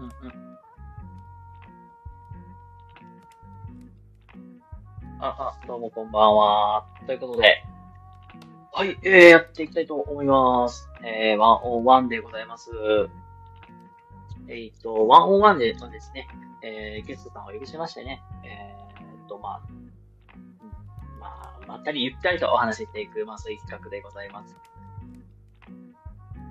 うんうん。あ、あ、どうもこんばんは。ということで、はい、えー、やっていきたいと思います。えー、101でございます。えっ、と、101でですね、えー、ゲストさんをお呼びしましてね、えー、と、まあ、まあ、まったりゆったりとお話ししていく、まあ、そういう企画でございます。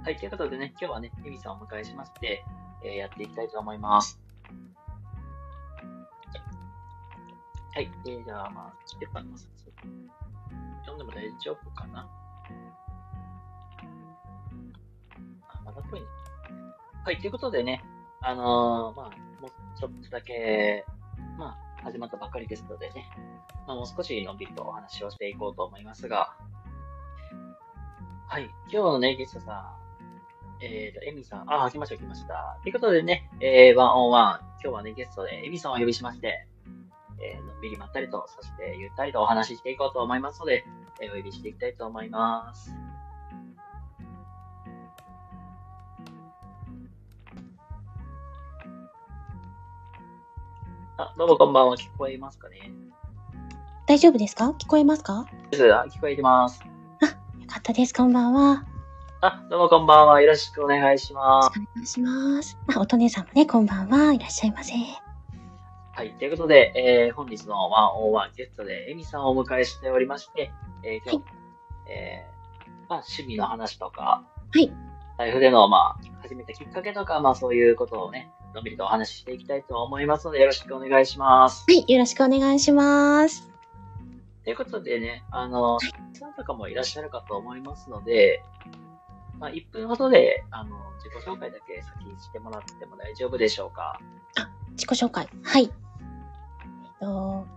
はい、ということでね、今日はね、エミさんをお迎えしまして、えーやっていきたいと思います。はい、えー、じゃあ、まあ、来てたます。読んでも大丈夫かな？あ、まだっぽいね。はい、ということでね、あのーまあ、もうちょっとだけ、まあ、始まったばっかりですのでね、まあ、もう少しのんびりとお話をしていこうと思いますが、はい、今日のね、ゲストさん、えーと、エミさん、あ、来ました、来ました。ということでね、えー、101、今日はね、ゲストでエミさんをお呼びしまして、えー、のんびりまったりと、そしてゆったりとお話ししていこうと思いますので、えーお呼びしていきたいと思います。あ、どうもこんばんは、聞こえますかね？大丈夫ですか？聞こえますか？ですあ聞こえてます。よかったです。こんばんは。あ、どうもこんばんは、よろしくお願いしよます。ろしくお願いします。あ、おとねさんもね、こんばんは。いらっしゃいませ。はい。ということで、えー、本日の101ゲストでエミさんをお迎えしておりまして、えー、今日、えー、まあ、趣味の話とか、はい。財布での、まあ、始めたきっかけとか、まあ、そういうことをね、のんびりとお話ししていきたいと思いますので、よろしくお願いします。はい。よろしくお願いします。ということでね、あの、さんとかもいらっしゃるかと思いますので、まあ、1分ほどで、あの、自己紹介だけ先にしてもらっても大丈夫でしょうか？自己紹介。はい。えっと、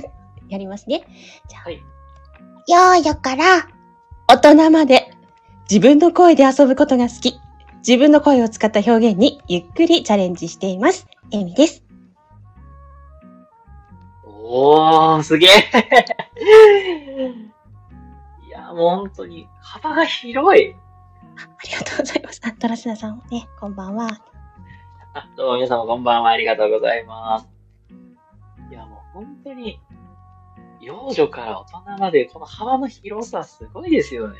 やりますね。じゃあ、はい。よーよから、大人まで、自分の声で遊ぶことが好き。自分の声を使った表現にゆっくりチャレンジしています。エミです。おー、すげえいや、もう本当に幅が広い。あありがとうございます。あ、トラスナさんもね、こんばんは。あ、どうも皆様こんばんは。ありがとうございます。いや、もう本当に、幼女から大人まで、この幅の広さすごいですよね。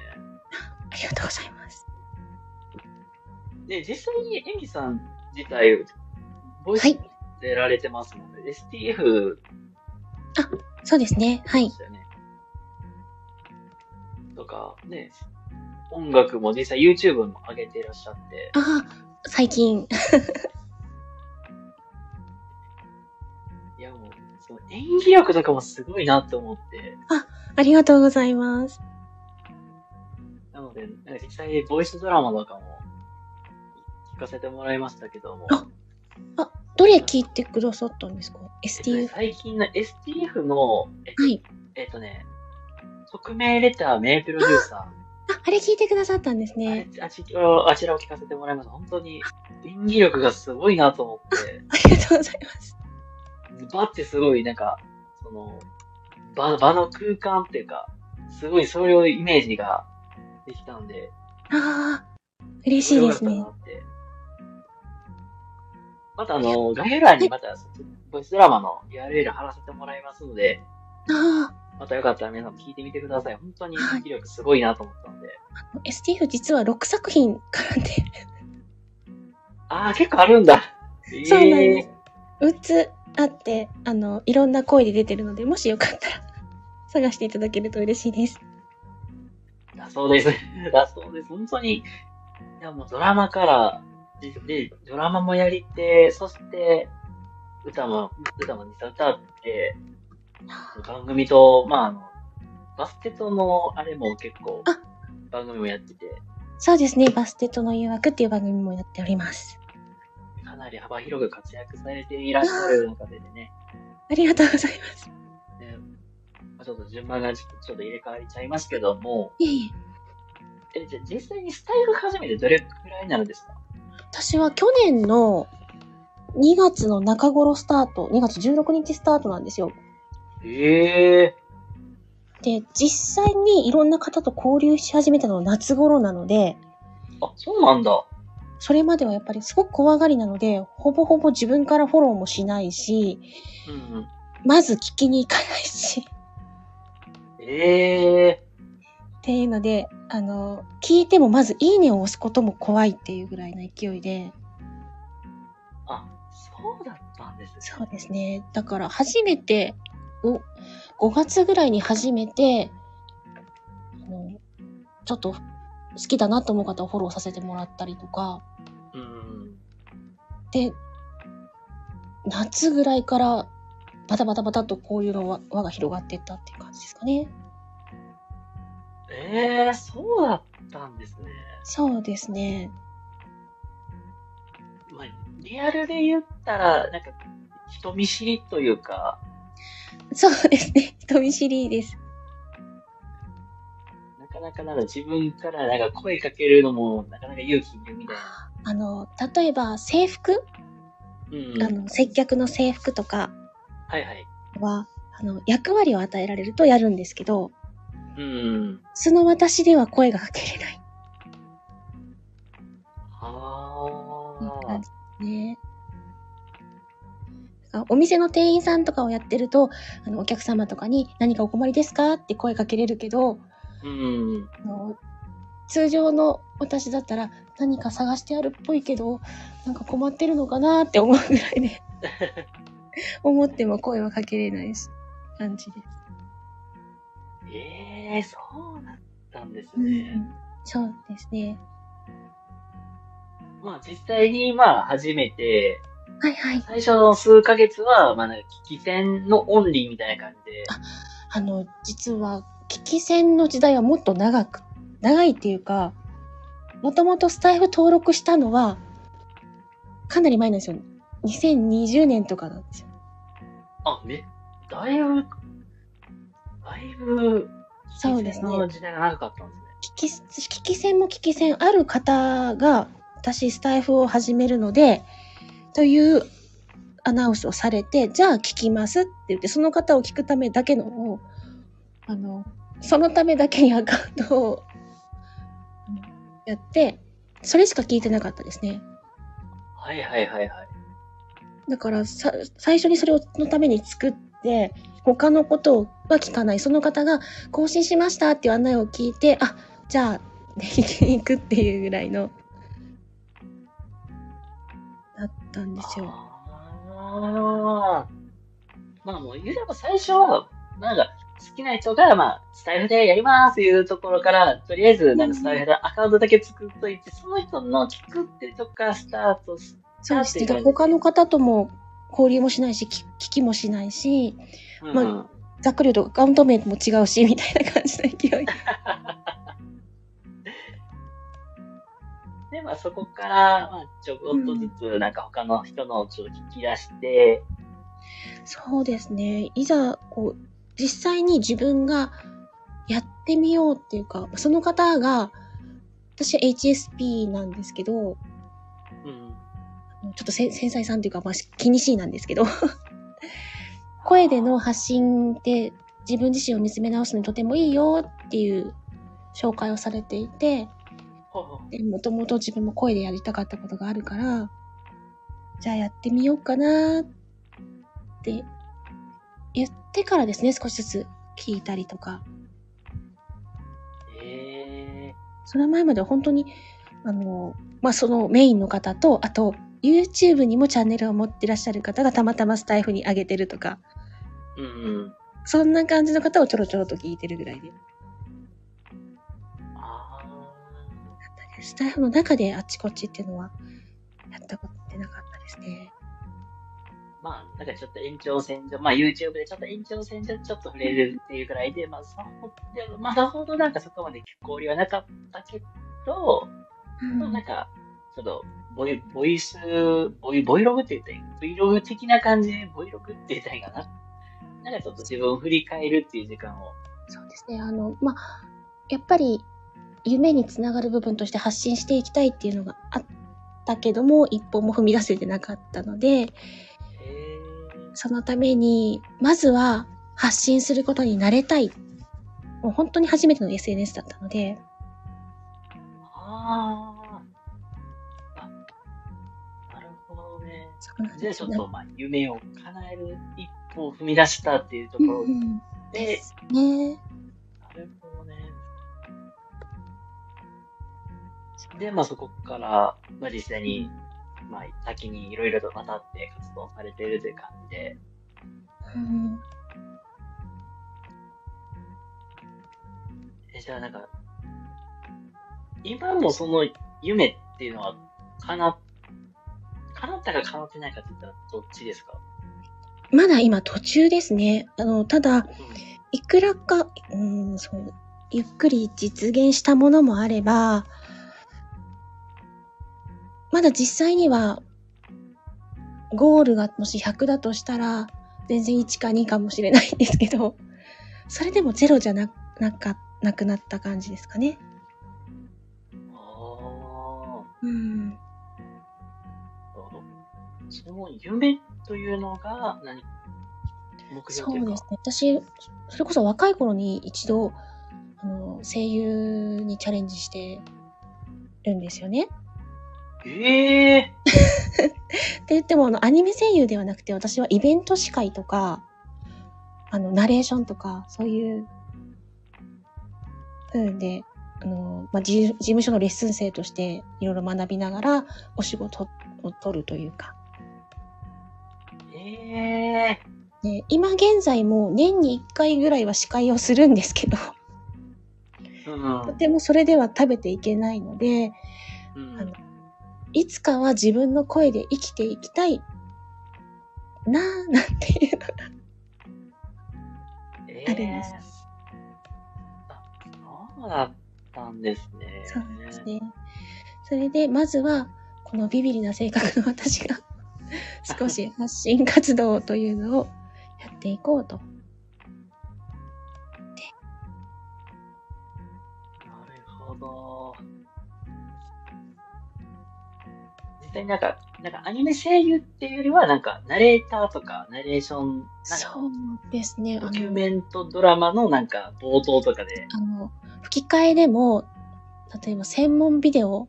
ありがとうございます。で、実際にエミさん自体、ボイスはい出られてますので、STF そうですね。はいで。すよね。とか、ね、音楽も実際 YouTube も上げていらっしゃって、ああ、最近。いやもう、その演技力とかもすごいなって思って、ありがとうございます。なので、なんか実際ボイスドラマとかも聞かせてもらいましたけども、あどれ聞いてくださったんですか ?STF。最近の STF の、えはい。えっとね、匿名レター名プロデューサー、あ、あれ聞いてくださったんですあれね。あちらあちらを聞かせてもらいました。本当に演技力がすごいなと思って、ありがとうございます。バってすごいなんか、その、場場の空間っていうか、すごいそういうイメージができたんで、ああ、嬉しいですね。またあの、概要欄にまた、ボイスドラマの URL 貼らせてもらいますので、あまたよかったら皆さん聞いてみてください。本当に演技力すごいなと思ったんで。あ、STF 実は6作品絡んで、ああ、結構あるんだ。そうなんえです。6つあって、あの、いろんな声で出てるので、もしよかったら探していただけると嬉しいです。ーだそうです。だそうです。本当に、いやもうドラマから、で、でドラマもやりて、そして、歌も、歌も実際歌って、番組と、まああの、バステとのあれも結構あ、番組もやってて、そうですね。バステットの誘惑っていう番組もやっております。かなり幅広く活躍されていらっしゃる中でね、ありがとうございます。ねまあちょっと順番がちょっと入れ替わりちゃいますけども、いえいえ。え、じゃあ実際にスタイル始めてどれくらいになるんですか？私は去年の2月の中頃スタート、2月16日スタートなんですよ。ええで、実際にいろんな方と交流し始めたのは夏頃なので、あ、そうなんだ。それまではやっぱりすごく怖がりなので、ほぼほぼ自分からフォローもしないし、うんうん。まず聞きに行かないし、ええっていうので、あの、聞いてもまずいいねを押すことも怖いっていうぐらいの勢いで、あ、そうだったんですね。そうですね。だから初めて、お5月ぐらいに初めて、あのちょっと好きだなと思う方をフォローさせてもらったりとか、うん。で、夏ぐらいからバタバタバタっとこういうの輪輪が広がっていったっていう感じですかね。ええそうだったんですね。そうですね。まあ、リアルで言ったら、なんか、人見知りというか、そうですね。人見知りです。なかなかなんか自分からなんか声かけるのも、なかなか勇気いるみたいな。あの、例えば制服、うん。あの、接客の制服とかはいはい。は、あの、役割を与えられるとやるんですけど、うん。素の私では声がかけれない。お店の店員さんとかをやってると、あの、お客様とかに何かお困りですかって声かけれるけど、うん。あの通常の私だったら何か探してあるっぽいけど、なんか困ってるのかなって思うぐらいで、思っても声はかけれないし、感じです。ええそうだったんですうね。ん、そうですね。まあ実際にまあ初めて、はいはい。最初の数ヶ月は、まあなんか聞き戦のオンリーみたいな感じで、あの、実は、危機戦の時代はもっと長く、長いっていうか、もともとスタイフ登録したのは、かなり前なんですよ。2020年とかなんですよ。あ、め、だいぶ、だいぶ、そうですね時代が長かったんですね。危機、危機戦も危機戦ある方が、私スタイフを始めるので、というアナウンスをされて、じゃあ聞きますって言って、その方を聞くためだけのを、あの、そのためだけにアカウントをやって、それしか聞いてなかったですね。はいはいはいはい。だからさ、最初にそれをのために作って、他のことは聞かない。その方が更新しましたっていう案内を聞いて、あ、じゃあ、聞きに行くっていうぐらいの、ったんですよ。ああ。まあもう言うても最初は、なんか、好きな人が、まあ、スタイフでやりますっていうところから、とりあえず、なんかスタイフでアカウントだけ作っといて、その人の聞くってとこからスタートしそうですね。他の方とも交流もしないし、聞聞きもしないし、うんまざっくり言うとアカウント名も違うし、みたいな感じの勢い。で、まあそこから、まあちょこっとずつ、なんか他の人のをちょっと聞き出して、そうですね。いざ、こう、実際に自分がやってみようっていうか、その方が、私は HSP なんですけど、うん。ちょっとせ繊細さんっていうか、まあ、気にしいなんですけど、声での発信って自分自身を見つめ直すのにとてもいいよっていう紹介をされていて、でもともと自分も声でやりたかったことがあるから、じゃあやってみようかなって言ってからですね、少しずつ聞いたりとか。ええその前までは本当に、あの、まあ、そのメインの方と、あと、YouTube にもチャンネルを持ってらっしゃる方がたまたまスタイフに上げてるとか、うんうん。そんな感じの方をちょろちょろと聞いてるぐらいで。スタイフの中であっちこっちっていうのは、やったことってなかったですね。ーまあ、なんかちょっと延長線上、まあ YouTube でちょっと延長線上ちょっと触れるっていうぐらいで、まあ、そでもまあ、さほどなんかそこまで交流はなかったけど、まあなんか、ちょっと、ボイ、ボイス、ボイ、ボイログって言ったらいい ?Vlog 的な感じで、ボイログって言ったらいいかな？なんかちょっと自分を振り返るっていう時間を。そうですね。あの、まあ、やっぱり、夢につながる部分として発信していきたいっていうのがあったけども、一歩も踏み出せてなかったので、そのために、まずは発信することに慣れたい。もう本当に初めての SNS だったので、あーあ。なんじゃですよねあちょっと、まあ、夢を叶える一歩を踏み出したっていうところうんうんで、ですね。で、まあそこから、まあ実際に、まあ先にいろいろと渡って活動されているという感じで、うん。えじゃあなんか、今もその夢っていうのは、叶っ、叶ったか叶ってないかって言ったらどっちですか？まだ今途中ですね。あの、ただ、うん。いくらか、うん、そう、ゆっくり実現したものもあれば、まだ実際には、ゴールがもし100だとしたら、全然1か2かもしれないんですけど、それでもゼロじゃな、なか、なくなった感じですかね。あうん。あ、なるほど。その夢というのが何、目標。そうですね。私、それこそ若い頃に一度、あの、声優にチャレンジしてるんですよね。ええ って言っても、あの、アニメ声優ではなくて、私はイベント司会とか、あの、ナレーションとか、そういう、うんで、あの、まあ、事事務所のレッスン生として、いろいろ学びながら、お仕事を取るというか。ええで、今現在も年に1回ぐらいは司会をするんですけど、うん。とてもそれでは食べていけないので、うんあのいつかは自分の声で生きていきたいなぁ、なんていうのが。えあるんですあ、そうだったんですね。そうですね。それで、まずは、このビビリな性格の私が、少し発信活動というのをやっていこうと。なるほど。実際になんか、なんかアニメ声優っていうよりは、なんか、ナレーターとか、ナレーション、そうですね。あドキュの、メントドラマのなんか、冒頭とかで、あの吹き替えでも、例えば専門ビデオ、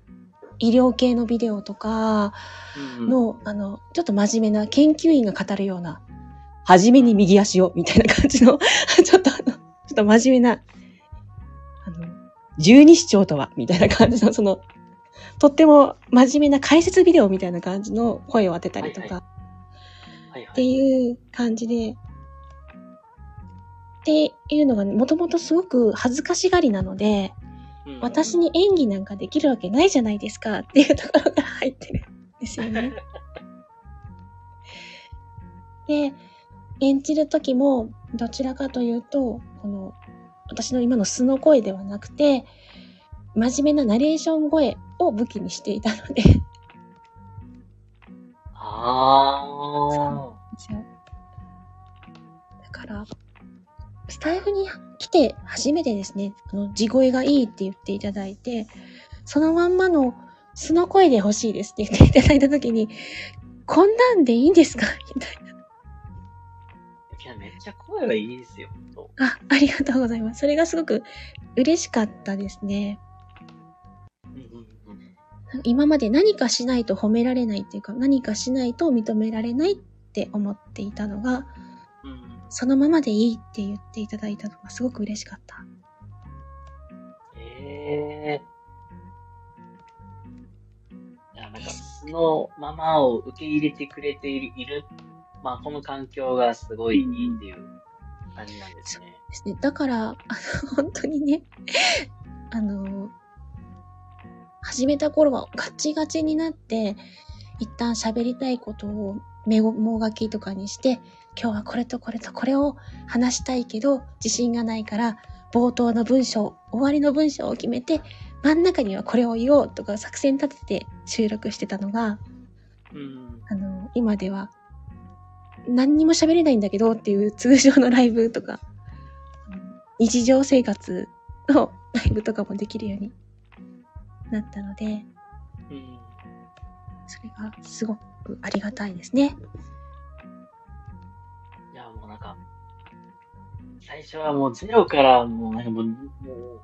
医療系のビデオとかうんの、あの、ちょっと真面目な研究員が語るような、はじめに右足を、みたいな感じの、ちょっとあの、ちょっと真面目な、あの、十二指腸とは、みたいな感じの、その、とっても真面目な解説ビデオみたいな感じの声を当てたりとか、っていう感じで、っていうのがもともとすごく恥ずかしがりなので、うん。私に演技なんかできるわけないじゃないですかっていうところが入ってるんですよね。で、演じる時もどちらかというと、この私の今の素の声ではなくて、真面目なナレーション声を武器にしていたので、あですよ。だから、スタイフに来て初めてですね、あの、地声がいいって言っていただいて、そのまんまの素の声で欲しいですって言っていただいたときに、こんなんでいいんですか？みたいな。ー。いや、めっちゃ声はいいですよ、あ、ありがとうございます。それがすごく嬉しかったですね。今まで何かしないと褒められないっていうか、何かしないと認められないって思っていたのが、うんそのままでいいって言っていただいたのがすごく嬉しかった。ええいや、なんか、そのままを受け入れてくれている、いるまあ、この環境がすごいいいっていう感じなんですね。ですね。だから、あの、本当にね、あの、始めた頃はガチガチになって、一旦喋りたいことをメモ書きとかにして、今日はこれとこれとこれを話したいけど、自信がないから、冒頭の文章、終わりの文章を決めて、真ん中にはこれを言おうとか作戦立てて収録してたのが、うん。あの、今では、何にも喋れないんだけどっていう通常のライブとか、日常生活のライブとかもできるようになったので、うん。それがすごくありがたいですね。いや、もうなんか、最初はもうゼロからもうなんかもう、も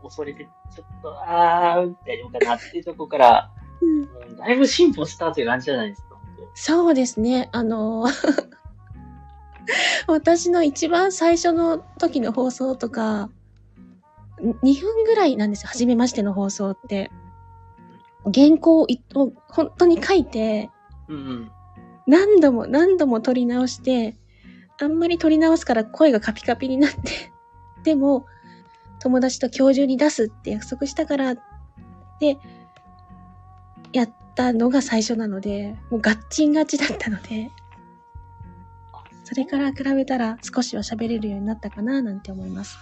う恐れて、ちょっと、あー、大丈夫かなっていうとこから、うん。だいぶ進歩したという感じじゃないですか。そうですね。あの、私の一番最初の時の放送とか、2分ぐらいなんですよ。初めましての放送って。原稿を本当に書いて、うんうん。何度も何度も撮り直して、あんまり撮り直すから声がカピカピになって、でも、友達と今日中に出すって約束したから、で、やったのが最初なので、もうガッチンガチだったので、あそれから比べたら少しは喋れるようになったかななんて思います。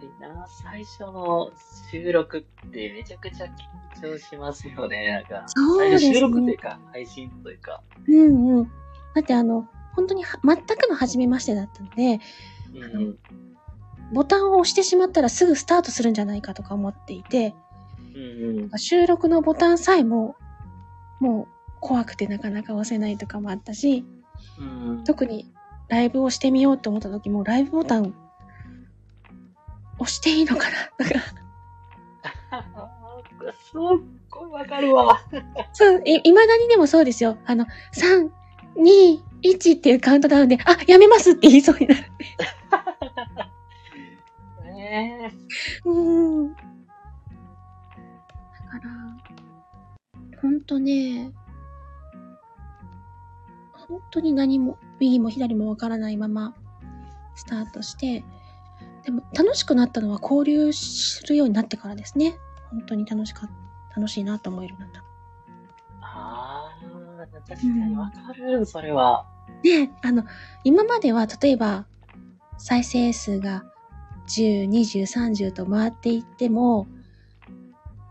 確かにな。最初の収録ってめちゃくちゃ緊張しますよね。なんか、そうですね最初収録というか、配信というか。うんうん。だってあの、本当には全くの初めましてだったので、うんうん。ボタンを押してしまったらすぐスタートするんじゃないかとか思っていて、うんうん。収録のボタンさえも、もう怖くてなかなか押せないとかもあったし、うん。特にライブをしてみようと思った時も、ライブボタン押していいのかな？とか、すっごいわかるわ。そう、い、未だにでもそうですよ。あの、3、2、1っていうカウントダウンで、あ、やめますって言いそうになる。ねえ。うーん。だから、ほんとね、本当に何も、右も左もわからないまま、スタートして、でも楽しくなったのは交流するようになってからですね。本当に楽しかった、楽しいなと思えるようになった。ああ、確かにわかる、それは。で、あの、今までは例えば、再生数が10、20、30と回っていっても、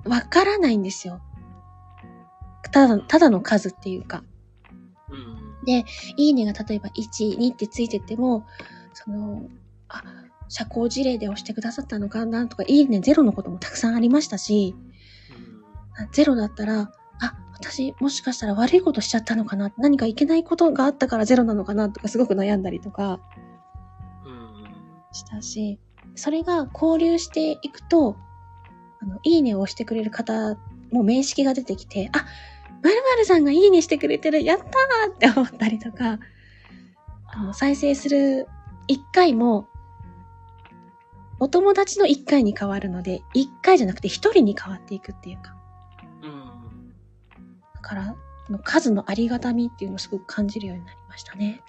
わからないんですよ。ただ、ただの数っていうか。うん。いいねが例えば1、2ってついてても、その、あ、社交辞令で押してくださったのかなとか、いいねゼロのこともたくさんありましたし、ゼロだったら、あ、私もしかしたら悪いことしちゃったのかな何かいけないことがあったからゼロなのかなとかすごく悩んだりとか。したし、それが交流していくと、あの、いいねを押してくれる方も面識が出てきて、あ、〇〇さんがいいねしてくれてる、やったーって思ったりとか、あの、再生する1回も、お友達の1回に変わるので、1回じゃなくて1人に変わっていくっていうか。うん。だから、その数のありがたみっていうのをすごく感じるようになりましたね。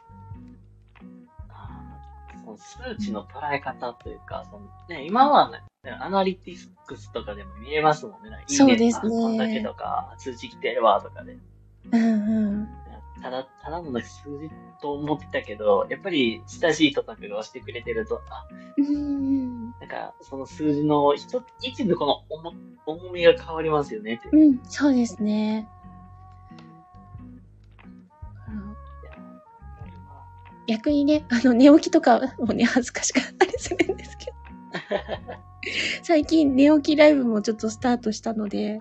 数値の捉え方というか、そのね、今はね、アナリティクスとかでも見えますもんね。そうですねあこんだけとか、通知来てるわとかで。うんうん。ただ、ただの数字と思ったけど、やっぱり親しい人たちがしてくれてると、あ、うんなんか、その数字の一、一部この重重みが変わりますよね。うん、そうですね。逆にね、あの、寝起きとかもね、恥ずかしかったりするんですけど。最近、寝起きライブもちょっとスタートしたので。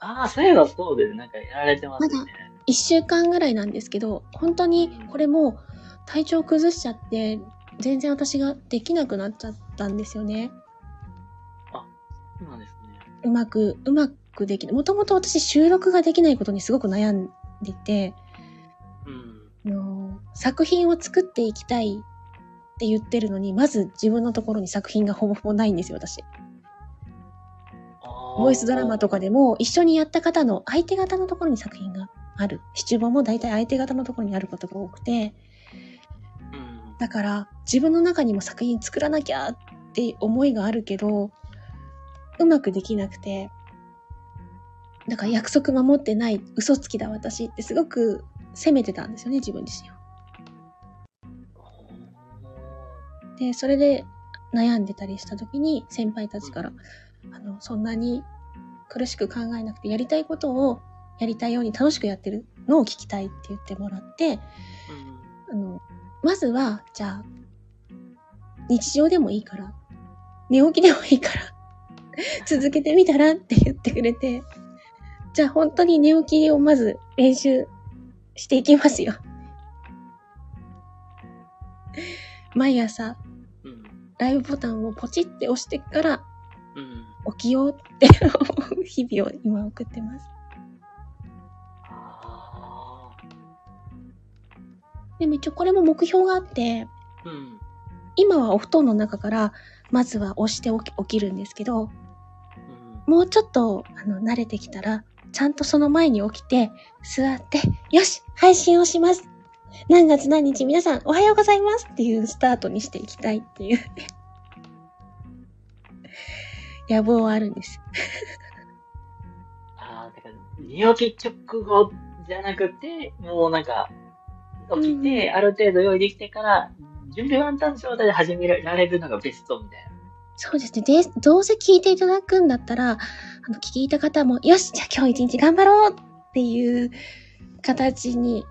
ああ、そういえばそうです。なんかやられてますね。ま1週間ぐらいなんですけど、本当にこれも体調崩しちゃって、全然私ができなくなっちゃったんですよね。あ、そうなんですね。うまく、うまくできない。もともと私収録ができないことにすごく悩んでて、うん、の作品を作っていきたいって言ってるのに、まず自分のところに作品がほぼほぼないんですよ、私。ボイスドラマとかでも一緒にやった方の相手方のところに作品がある。七五も大体相手方のところにあることが多くて、うん。だから自分の中にも作品作らなきゃって思いがあるけど、うまくできなくて、だから約束守ってない嘘つきだ私ってすごく責めてたんですよね、自分自身を。で、それで悩んでたりした時に先輩たちから、あの、そんなに苦しく考えなくてやりたいことをやりたいように楽しくやってるのを聞きたいって言ってもらって、うん。あの、まずは、じゃあ、日常でもいいから、寝起きでもいいから、続けてみたらって言ってくれて、じゃあ本当に寝起きをまず練習していきますよ。毎朝、うん。ライブボタンをポチって押してから、うん。起きようって日々を今送ってます。でも一応これも目標があって、ーうん。今はお布団の中からまずは押して起き起きるんですけど、うん。もうちょっとあの慣れてきたら、ちゃんとその前に起きて、座って、よし配信をします何月何日皆さんおはようございますっていうスタートにしていきたいっていう 野望はあるんです。ああ、だから、寝起き直後じゃなくて、もうなんか、起きて、うんある程度用意できてから、準備ワンタン状態で始められるのがベストみたいな。そうですね。で、どうせ聞いていただくんだったら、あの、聞いた方も、よしじゃあ今日一日頑張ろうっていう形に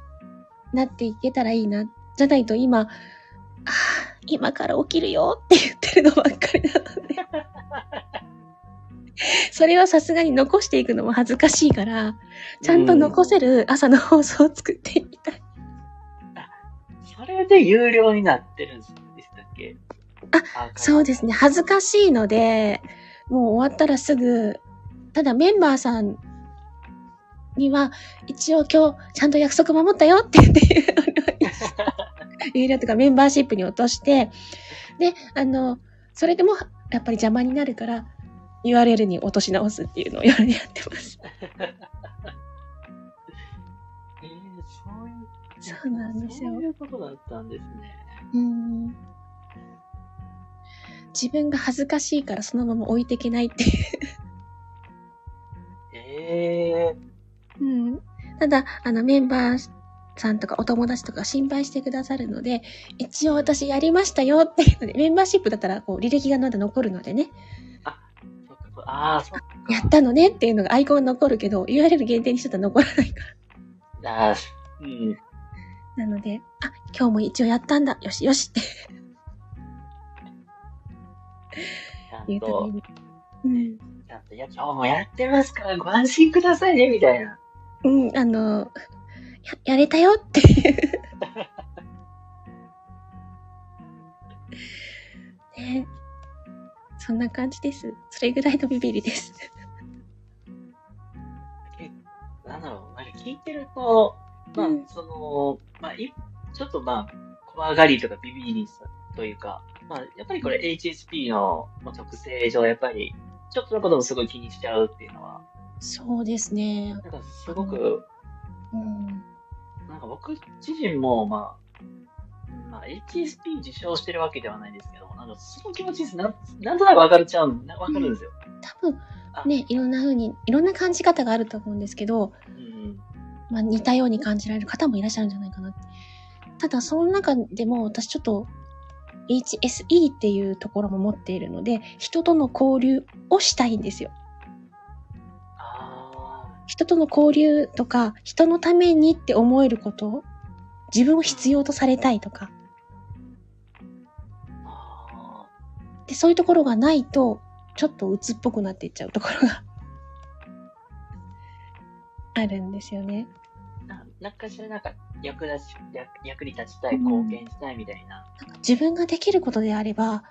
なっていけたらいいな。じゃないと今、あー今から起きるよって言ってるのばっかりなので。それはさすがに残していくのも恥ずかしいから、ちゃんと残せる朝の放送を作っていきたい。で有料になってるんでしたっけあそうですね。恥ずかしいので、もう終わったらすぐ、ただメンバーさんには、一応今日ちゃんと約束守ったよって言って、有料とかメンバーシップに落として、で、あの、それでもやっぱり邪魔になるから、URL に落とし直すっていうのをやってます。そうなんですよそういうことだったんですね。うん自分が恥ずかしいからそのまま置いていけないっていうええうん。ただ、あの、メンバーさんとかお友達とか心配してくださるので、一応私やりましたよっていうので、メンバーシップだったら、こう、履歴がまだ残るのでね、そっかそっかああ、そっか。やったのねっていうのがアイコンが残るけど、URL 限定にしてたら残らないかああ、うん。ら。なので、あ、今日も一応やったんだ。よしよしってちゃんというん。ちゃんと、いや、今日もやってますからご安心くださいね、みたいな。うん、あの、や、やれたよっていう。ねそんな感じです。それぐらいのビビりです。なんだろう、なんか聞いてると、まあ、うんその、まあ、いちょっとまあ、怖がりとかビビりさというか、まあ、やっぱりこれ HSP のまあ特性上、やっぱり、ちょっとのこともすごい気にしちゃうっていうのは、そうですね。なんかすごく、うん。なんか僕自身も、まあ、まあ、HSP 受賞してるわけではないですけど、なんかその気持ちです。なんなんとなくわかるちゃうわかるんですよ。多分、ね、いろんな風に、いろんな感じ方があると思うんですけど、うん。まあ似たように感じられる方もいらっしゃるんじゃないかな。ただ、その中でも私ちょっと HSE っていうところも持っているので、人との交流をしたいんですよ。あ人との交流とか、人のためにって思えること、自分を必要とされたいとか、で、そういうところがないと、ちょっと鬱っぽくなっていっちゃうところが あるんですよね。ー。ななんかしらなんか役立ち、役役に立ちたい、うん貢献したいみたいな。なんか自分ができることであれば、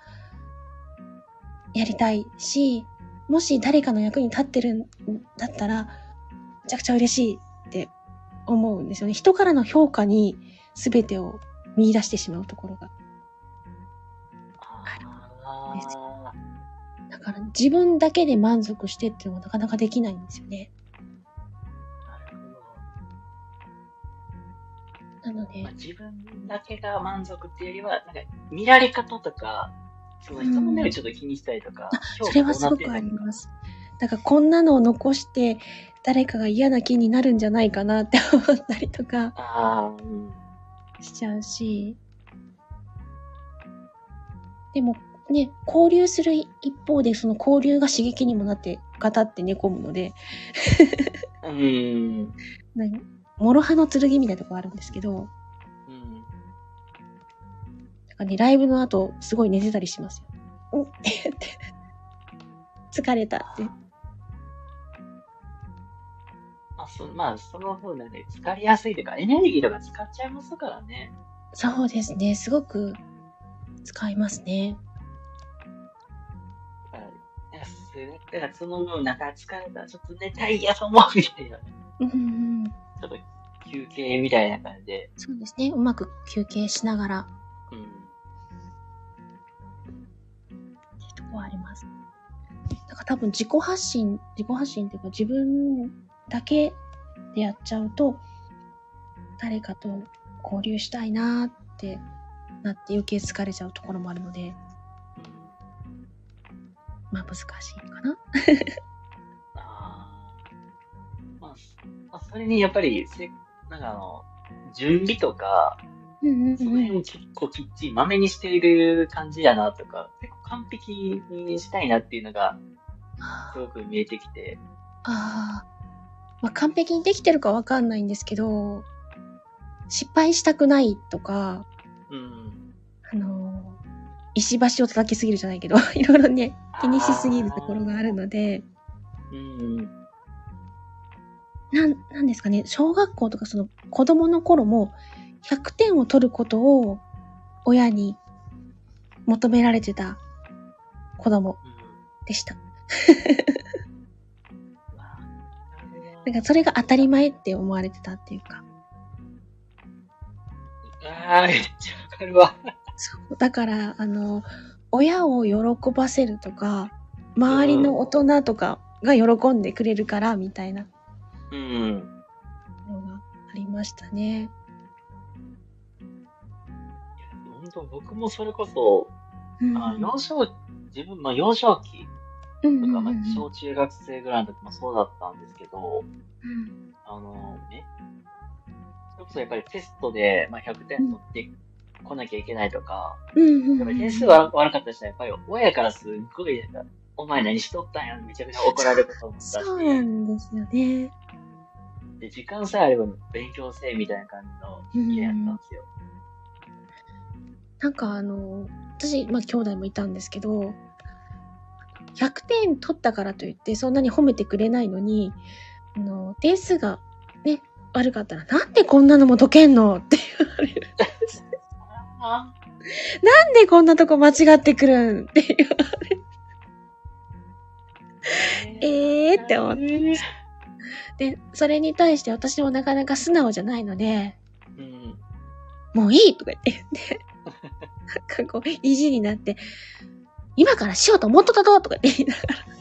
やりたいし、もし誰かの役に立ってるんだったら、めちゃくちゃ嬉しいって思うんですよね。人からの評価に全てを見出してしまうところが。あですあ。だから自分だけで満足してっていうのがなかなかできないんですよね。なのでまあ、、自分だけが満足っていうよりは、なんか見られ方とか、その人の目をちょっと気にしたりとか、評それはすごくあります。だからこんなのを残して誰かが嫌な気になるんじゃないかなって思ったりとか。しちゃうし。でもね、交流する一方でその交流が刺激にもなってガタって寝込むので、うーん。何諸刃の剣みたいなとこあるんですけど、うん。なんかね、ライブの後すごい寝てたりしますよ。うんって言って。疲れたって。まあ、そまあ、その分でね、疲れやすいというか、エネルギーとか使っちゃいますからね。そうですね、すごく使いますね。だからその分、なんか疲れたらちょっと寝たいやと思うみたいな、ちうんうん。ょっと休憩みたいな感じで、そうですね。うまく休憩しながらうん。っていうところはあります。だから多分自己発信、自己発信っていうか自分だけでやっちゃうと、誰かと交流したいなーってなって余計疲れちゃうところもあるので、まあ難しいのかな。それにやっぱり、せなんかあの、準備とか、うんうんその辺を結構きっちりまめにしている感じやなとか、結構完璧にしたいなっていうのが、すごく見えてきて、ああ、まあ、完璧にできてるかわかんないんですけど、失敗したくないとか、うん。あのー石橋を叩きすぎるじゃないけど、いろいろね、気にしすぎるところがあるので、うん。なん、なんですかね、小学校とかその子供の頃も100点を取ることを親に求められてた子供うん。でした。まあなんかそれが当たり前って思われてたっていうか。あー、めっちゃわかるわ。そう。だから、あの、親を喜ばせるとか、周りの大人とかが喜んでくれるから、みたいなうん。のがありましたね。本当僕もそれこそ、うん。あ幼少、自分、まあ幼少期とか、まあ小中学生ぐらいの時もそうだったん。ですけど、うん。あのね、それこそやっぱりテストで、まあ、100点取ってこなきゃいけないとか、やっぱり点数悪悪かった人はやっぱり親からすっごい、お前何しとったん。やめちゃくちゃ怒られることもしたし、そうなん。ですよね。で時間さえあれば勉強せえみたいな感じの家やったんですよ。なんかあの、私、まあ兄弟もいたんですけど、100点取ったからといってそんなに褒めてくれないのに、あの、点数がね、悪かったら、なんでこんなのも解けんのって言われる。あなんでこんなとこ間違ってくるんって言わ えーって思ってて。で、それに対して私もなかなか素直じゃないので、うん。もういいとか言って、で、なんかこう、意地になって、今からしようと思っとったととか言って言いながら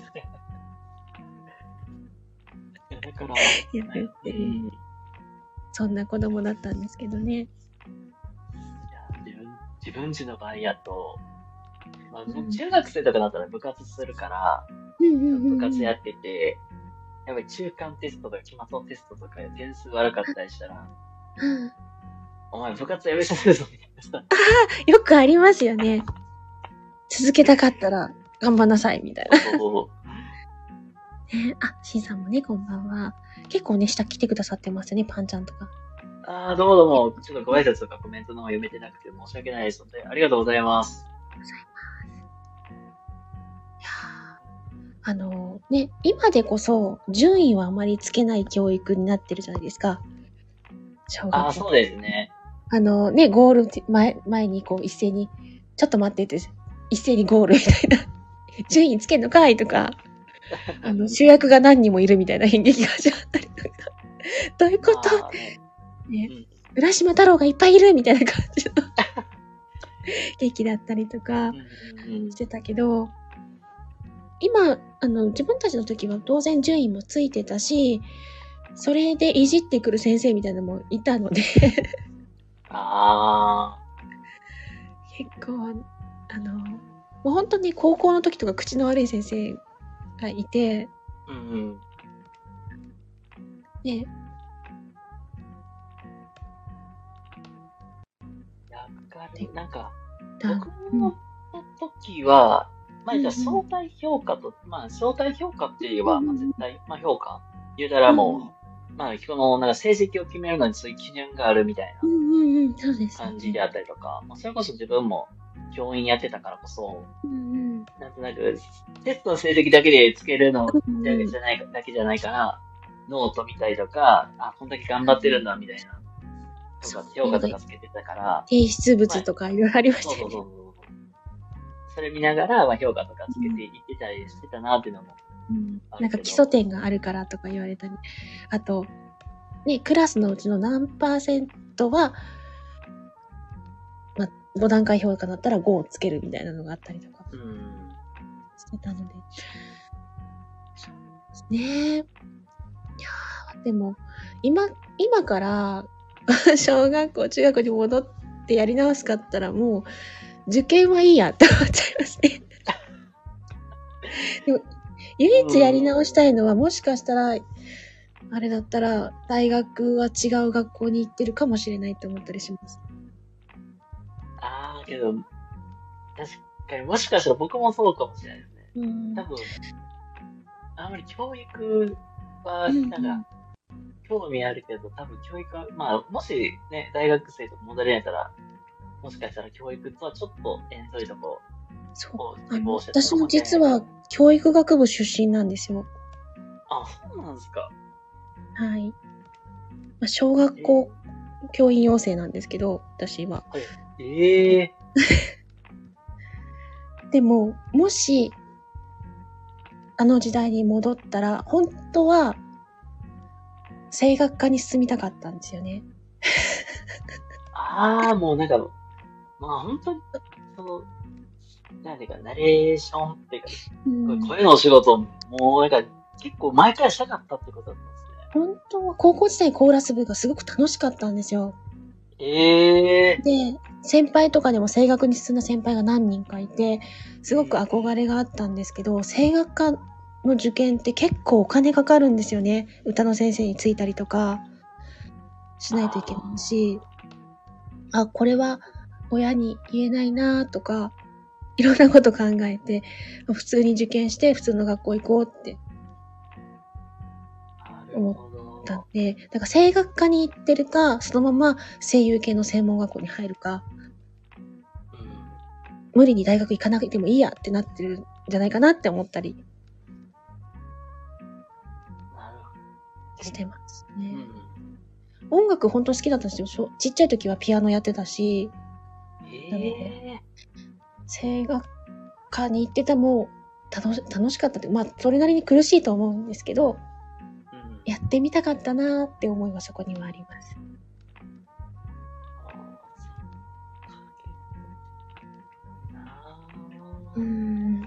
だから、やってて、うんそんな子供だったんですけどね。いや自分、自分ちの場合やと、まあ、うん中学生とかだったら部活するから、うん部活やってて、やっぱり中間テストとか期末のテストとかで点数悪かったりしたら、うんお前部活やめさせるぞみたいなさ。よくありますよね。続けたかったら頑張んなさい、みたいな。そうね、あ、しんさんもね、こんばんは。結構ね、下来てくださってますよね、パンちゃんとか。ああ、どうもどうも、ちょっとご挨拶とかコメントの方読めてなくて申し訳ないですので、ありがとうございます。いやーあのね、今でこそ順位はあまりつけない教育になってるじゃないですか。小ああ、学校。そうですね。あのね、ゴール前、前にこう一斉に、ちょっと待ってって、一斉にゴールみたいな。順位つけんのかいとか、あの、主役が何人もいるみたいな演劇が始まったりとか。どういうこと？ねねうん浦島太郎がいっぱいいるみたいな感じの劇だったりとかしてたけど、今、あの、自分たちの時は当然順位もついてたし、それでいじってくる先生みたいなのもいたので、あ結構、あの、もう本当に高校の時とか口の悪い先生がいて、あ、うんうん。ね、わかる。なんか、だ僕の時は、まあ、じゃあ相対評価と、まあ、相対評価って言えば、まあ、絶対、まあ、評価言うたらもう、まあ、この、なんか成績を決めるのにそういう基準があるみたいな。感じであったりとか、まあ、それこそ自分も教員やってたからこそ。なんとなく、テストの成績だけでつけるのうんだけじゃない、だけじゃないから、ノート見たりとか、あ、こんだけ頑張ってるんだ、みたいな。とか、評価とかつけてたから、提出物とかいろいろありましたよね。そうそうそうそれ見ながら、まあ、評価とかつけていってたりしてたなっていうのも。うんなんか基礎点があるからとか言われたり。あと、ね、クラスのうちの何パーセントは、まあ、5段階評価だったら5をつけるみたいなのがあったりとかうん。してたので。そうですね。いやーでも、今、今から、小学校、中学校に戻ってやり直すかったらもう、受験はいいやって思っちゃいますね。でも、唯一やり直したいのは、もしかしたら、あれだったら、大学は違う学校に行ってるかもしれないって思ったりします。ああ、けど、確かにもしかしたら僕もそうかもしれないですね。うん多分、あんまり教育は、うんなんか、興味あるけど、多分教育は、まあ、もしね、大学生とか戻れないたら、もしかしたら教育とはちょっと遠慮いとこそう。をあの希望してた私も実は、教育学部出身なんですよ。あ、そうなんですか。はい。まあ、小学校教員養成なんですけど、私は。ええ でも、もし、あの時代に戻ったら、本当は、声楽科に進みたかったんですよね。ああ、もうなんか、まあ本当に、その、なんていうか、ナレーションっていうか、うん、声のお仕事、もうなんか、結構前からしたかったってことだったんですね。本当は高校時代コーラス部がすごく楽しかったんですよ。ええで、先輩とかでも声楽に進んだ先輩が何人かいて、すごく憧れがあったんですけど、声楽科の受験って結構お金かかるんですよね。歌の先生についたりとか、しないといけないし、あ、これは親に言えないなとか、いろんなこと考えて、普通に受験して普通の学校行こうって。思ったんで、だから声楽科に行ってるか、そのまま声優系の専門学校に入るか、うん無理に大学行かなくてもいいやってなってるんじゃないかなって思ったりしてますど。ね。うん音楽本当好きだったんですよ。ちっちゃい時はピアノやってたし、ええ声楽科に行ってても楽し楽しかったって、まあそれなりに苦しいと思うんですけど、うん。やってみたかったなーって思いがそこにはあります。うーん。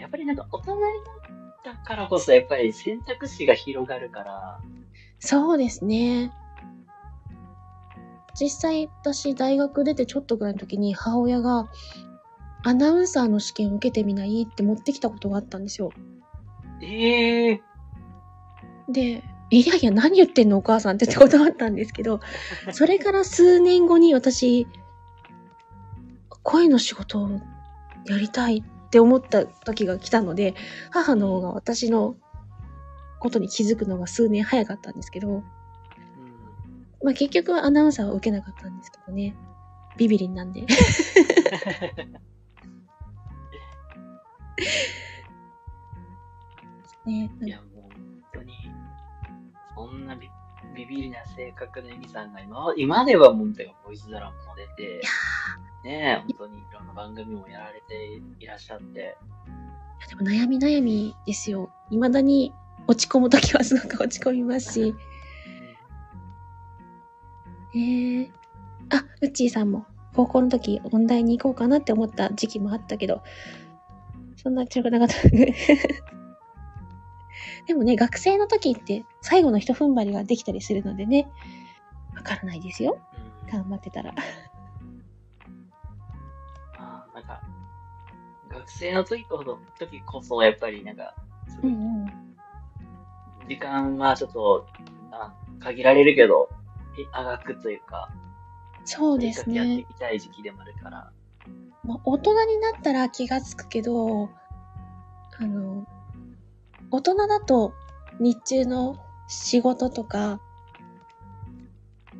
やっぱりなんか大人になったからこそやっぱり選択肢が広がるから、そうですね。実際私大学出てちょっとぐらいの時に母親がアナウンサーの試験受けてみないって持ってきたことがあったんですよ。ええで、いやいや何言ってんのお母さんってってことがあったんですけど、それから数年後に私、声の仕事をやりたいって思った時が来たので、母の方が私のことに気づくのが数年早かったんですけど、うんまあ結局はアナウンサーは受けなかったんですけどね。ビビリンなんで。ね、いや、もう本当に、そんなビビビりな性格のエミさんが今今ではもうてかボイスドラマも出て、ねえ、本当にいろんな番組もやられていらっしゃって、でも悩み悩みですよ。未だに落ち込むときはすごく落ち込みますし。えー、あ、うっちーさんも高校の時音大に行こうかなって思った時期もあったけど、そんな強くなかった。でもね、学生の時って最後の一踏ん張りができたりするのでね、わからないですよ。うん頑張ってたら。まあ、なんか、学生の時こそ、時こそ、やっぱりなんか、うんうん。時間はちょっと、あ限られるけど、えあがくというか、そうですとにかくやってね。いきたい時期でもあるから、まあ、大人になったら気がつくけど、あの、大人だと日中の仕事とか、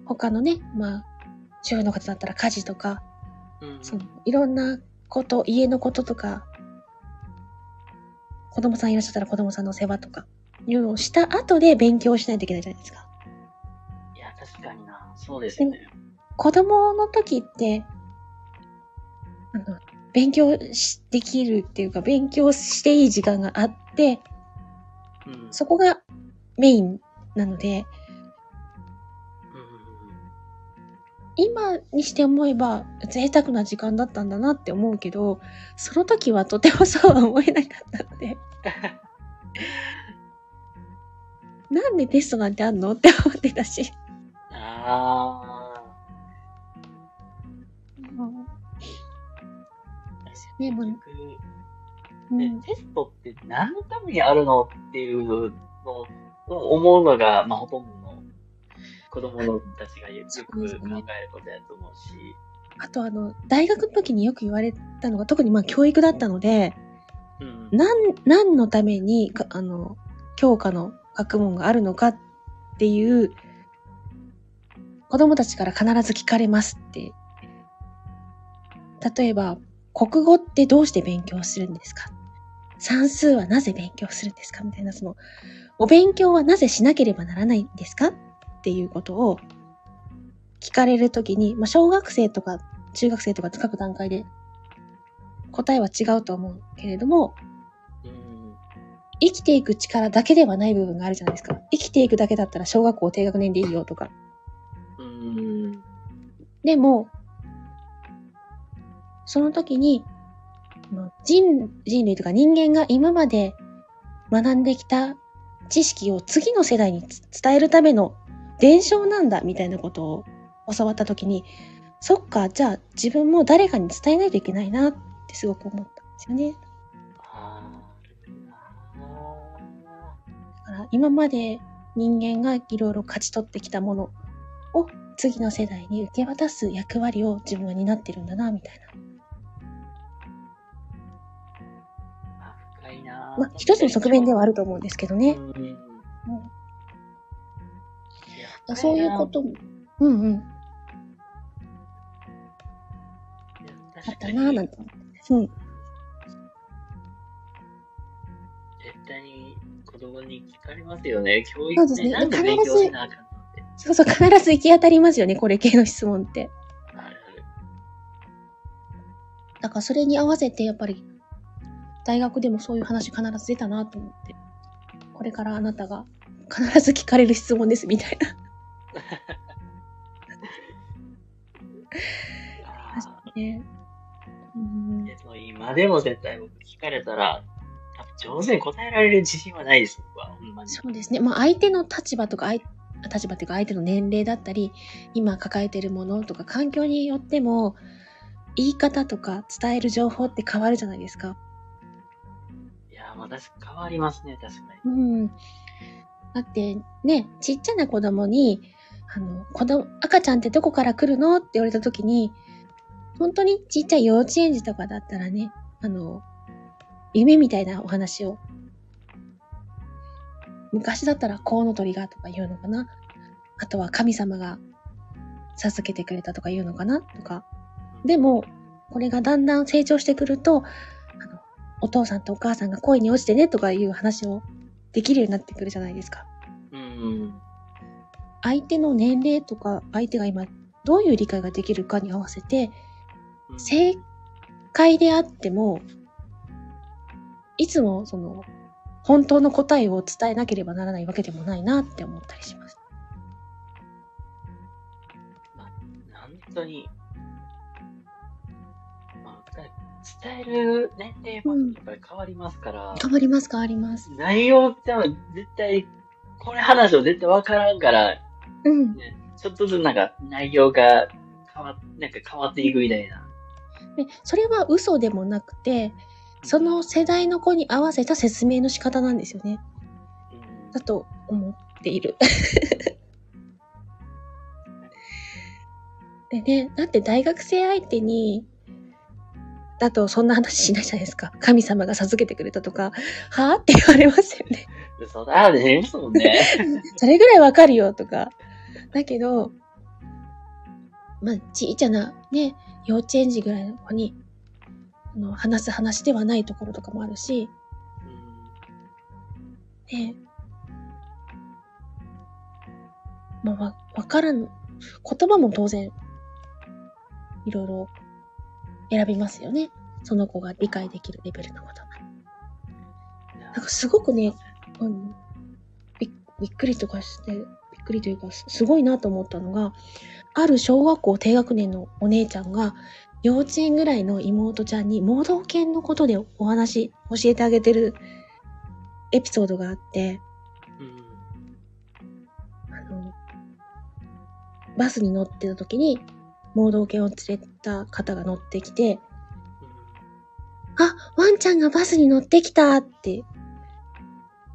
他のね、まあ、主婦の方だったら家事とか、うんその、いろんなこと、家のこととか、子供さんいらっしゃったら子供さんの世話とか、いうのをした後で勉強しないといけないじゃないですか。確かにな、そうですよね。子供の時って、あの、勉強しできるっていうか、勉強していい時間があって、うん。そこがメインなので、今にして思えば贅沢な時間だったんだなって思うけど、その時はとてもそうは思えなかったので。なんでテストなんてあんのって思ってたし。あですよね、もうねうん、テストって何のためにあるのっていうのを思うのが、まあ、ほとんどの子供のたちがよく考えることやと思うし。あとあの、大学の時によく言われたのが、特にまあ教育だったので、うん。なん、何のためにか、あの、教科の学問があるのかっていう、子供たちから必ず聞かれますって。例えば、国語ってどうして勉強するんですか？算数はなぜ勉強するんですか？みたいな、その、お勉強はなぜしなければならないんですか？っていうことを聞かれるときに、まあ、小学生とか中学生とか各段階で答えは違うと思うけれども、うん。生きていく力だけではない部分があるじゃないですか。生きていくだけだったら小学校低学年でいいよとか。うん。でも、その時に、人人類とか人間が今まで学んできた知識を次の世代につ伝えるための伝承なんだみたいなことを教わった時に、そっか、じゃあ自分も誰かに伝えないといけないなってすごく思ったんですよね。あだから今まで人間がいろいろ勝ち取ってきたものを次の世代に受け渡す役割を自分は担ってるんだな、みたいな。まあ、一つの側面ではあると思うんですけどね。うん。うんそういうことも、うんうん、あったなぁなんて思って。うん。絶対に子供に聞かれますよね。教育そうですねなんそうそう、必ず行き当たりますよね、これ系の質問って。だからそれに合わせて、やっぱり、大学でもそういう話必ず出たなと思って。これからあなたが必ず聞かれる質問です、みたいな。あね。うんーでも今でも絶対僕聞かれたら、多分上手に答えられる自信はないです、僕は。ほんまに。そうですね。まあ、相手の立場とか、相立場っていうか相手の年齢だったり、今抱えてるものとか、環境によっても、言い方とか伝える情報って変わるじゃないですか。いやー、まあ確かに変わりますね、確かに。うん。だって、ね、ちっちゃな子供に、あの、子供、赤ちゃんってどこから来るのって言われた時に、本当にちっちゃい幼稚園児とかだったらね、あの、夢みたいなお話を、昔だったらコウノトリがとか言うのかな？あとは神様が授けてくれたとか言うのかな？とか。でも、これがだんだん成長してくると、あの、お父さんとお母さんが恋に落ちてねとかいう話をできるようになってくるじゃないですか。うん。相手の年齢とか、相手が今どういう理解ができるかに合わせて、うん正解であっても、いつもその、本当の答えを伝えなければならないわけでもないなって思ったりします。まあ、本当に、まあ、伝える年齢もやっぱり変わりますから、変わります、変わります。内容って絶対、これ話を絶対わからんから、うん。ね、ちょっとずつなんか内容が変わなんか変わっていくみたいな。で、それは嘘でもなくて、その世代の子に合わせた説明の仕方なんですよね。うんだと思っている。でね、だって大学生相手に、だとそんな話しないじゃないですか。神様が授けてくれたとか、はぁって言われますよね。嘘だね、言いますもんね。それぐらいわかるよとか。だけど、まあ、ちいちゃなね、幼稚園児ぐらいの子に、あの話す話ではないところとかもあるし、ねまあ、わ、わからん、言葉も当然いろいろ選びますよね。その子が理解できるレベルの言葉。なんかすごくね、うん、びびっくりとかして、びっくりというか、すごいなと思ったのが、ある小学校低学年のお姉ちゃんが、幼稚園ぐらいの妹ちゃんに盲導犬のことでお話、教えてあげてるエピソードがあって、あの、バスに乗ってた時に、盲導犬を連れた方が乗ってきて、あ、ワンちゃんがバスに乗ってきたって、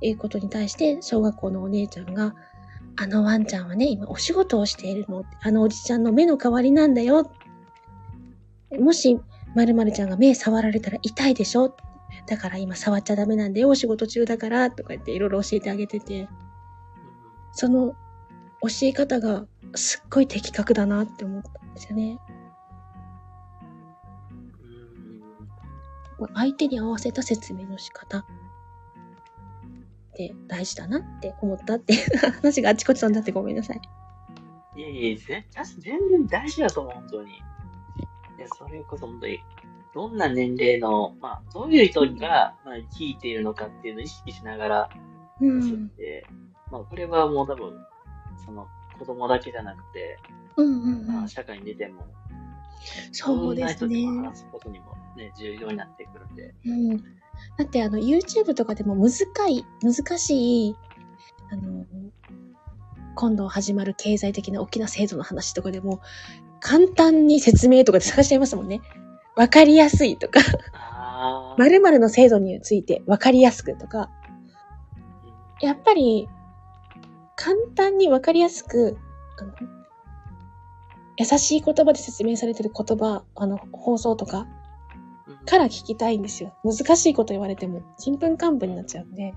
いうことに対して、小学校のお姉ちゃんが、あのワンちゃんはね、今お仕事をしているの。あのおじちゃんの目の代わりなんだよ。もし、〇〇ちゃんが目触られたら痛いでしょ?だから今触っちゃダメなんだよ。お仕事中だから。とか言っていろいろ教えてあげてて、その教え方がすっごい的確だなって思ったんですよね。相手に合わせた説明の仕方って大事だなって思ったっていう話があちこち飛んだってごめんなさい。いやいや、ぜ全然大事だと思う、本当に。それこそ本当に、どんな年齢の、まあ、どういう人が、まあ、聞いているのかっていうのを意識しながら、うん。て、まあ、これはもう多分、その、子供だけじゃなくて、うんうんうん。まあ、社会に出ても、そうですね話すことにもね、重要になってくるんで。うん。だってあの YouTube とかでも難い、難しい、あの、今度始まる経済的な大きな制度の話とかでも、簡単に説明とかで探しちゃいますもんね。わかりやすいとか。〇〇の制度についてわかりやすくとか、やっぱり、簡単にわかりやすく、あの優しい言葉で説明されてる言葉、あの、放送とかうんから聞きたいんですよ。難しいこと言われても、ちんぷんかんぷんになっちゃうんで。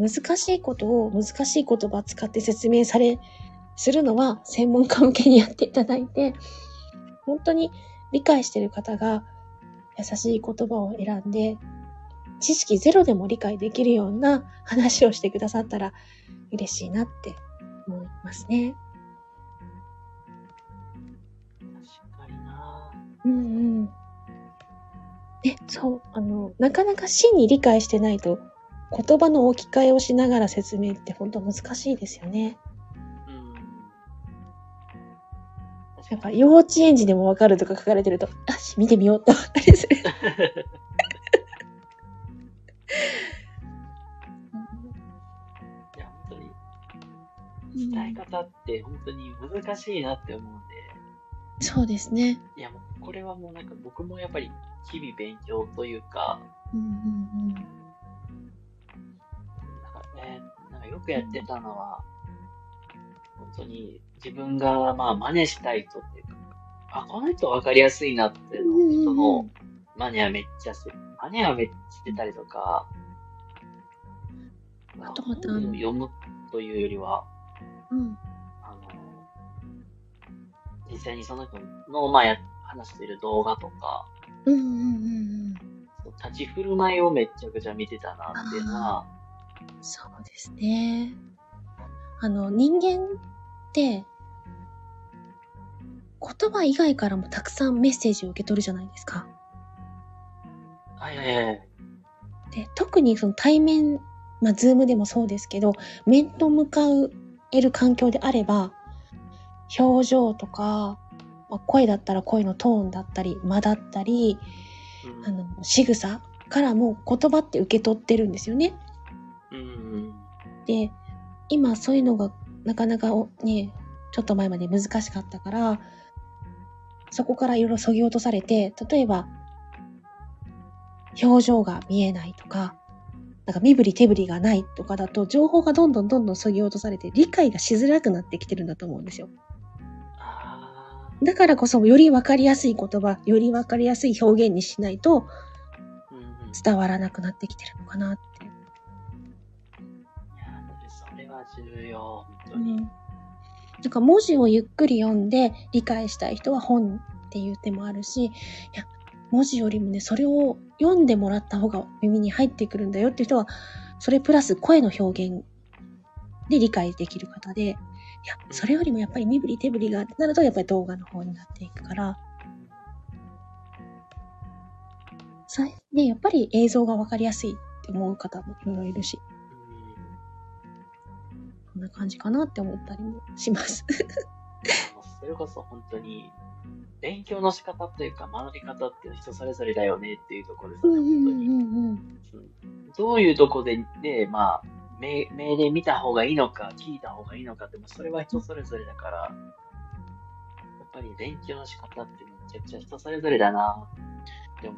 難しいことを難しい言葉を使って説明され、するのは専門家向けにやっていただいて、本当に理解している方が優しい言葉を選んで、知識ゼロでも理解できるような話をしてくださったら嬉しいなって思いますね。確かになうんうん。え、そう、あの、なかなか真に理解してないと、言葉の置き換えをしながら説明って本当難しいですよね。うん。やっぱ幼稚園児でもわかるとか書かれてると、あ、見てみようと思ったりする。いや、本当に、伝え方って本当に難しいなって思うんで、そうですね。いや、もうこれはもうなんか僕もやっぱり日々勉強というか、うんうんなんかね、なんかよくやってたのは、本当に自分がまあ真似したい人っていうか、あ、この人分かりやすいなっていうの人の真似はめっちゃする。真似はめっちゃしてたりとか、またあ読むというよりは、うん。うん。あの、実際にその人の、まあ、や話している動画とか、うんうんうんうん。立ち振る舞いをめっちゃくちゃ見てたなっていうのは、そうですね。あの、人間って、言葉以外からもたくさんメッセージを受け取るじゃないですか。はいはいはい。で、特にその対面、まあ、ズームでもそうですけど、面と向かえる環境であれば、表情とか、まあ、声だったら声のトーンだったり、間だったり、うんあの、仕草からも言葉って受け取ってるんですよね。うん。で、今そういうのがなかなかおね、ちょっと前まで難しかったから、そこからいろいろ削ぎ落とされて、例えば、表情が見えないとか、なんか身振り手振りがないとかだと、情報がどんどんどんどん削ぎ落とされて、理解がしづらくなってきてるんだと思うんですよ。あだからこそ、よりわかりやすい言葉、よりわかりやすい表現にしないと伝わらなくなってきてるのかなって。や、それは重要、本当に。なんか文字をゆっくり読んで理解したい人は本っていう手もあるし、いや、文字よりもね、それを読んでもらった方が耳に入ってくるんだよっていう人は、それプラス声の表現で理解できる方で、いや、それよりもやっぱり身振り手振りがなると、やっぱり動画の方になっていくから、さね、やっぱり映像がわかりやすいって思う方もいろいろいるし、こんな感じかなって思ったりもします。それこそ本当に、勉強の仕方というか学び方っていうのは人それぞれだよねっていうところですよね、本当に。うんうん。うんどういうとこで、で、まあ、目、目で見た方がいいのか、聞いた方がいいのかって、まあそれは人それぞれだから、やっぱり勉強の仕方ってめちゃくちゃ人それぞれだな。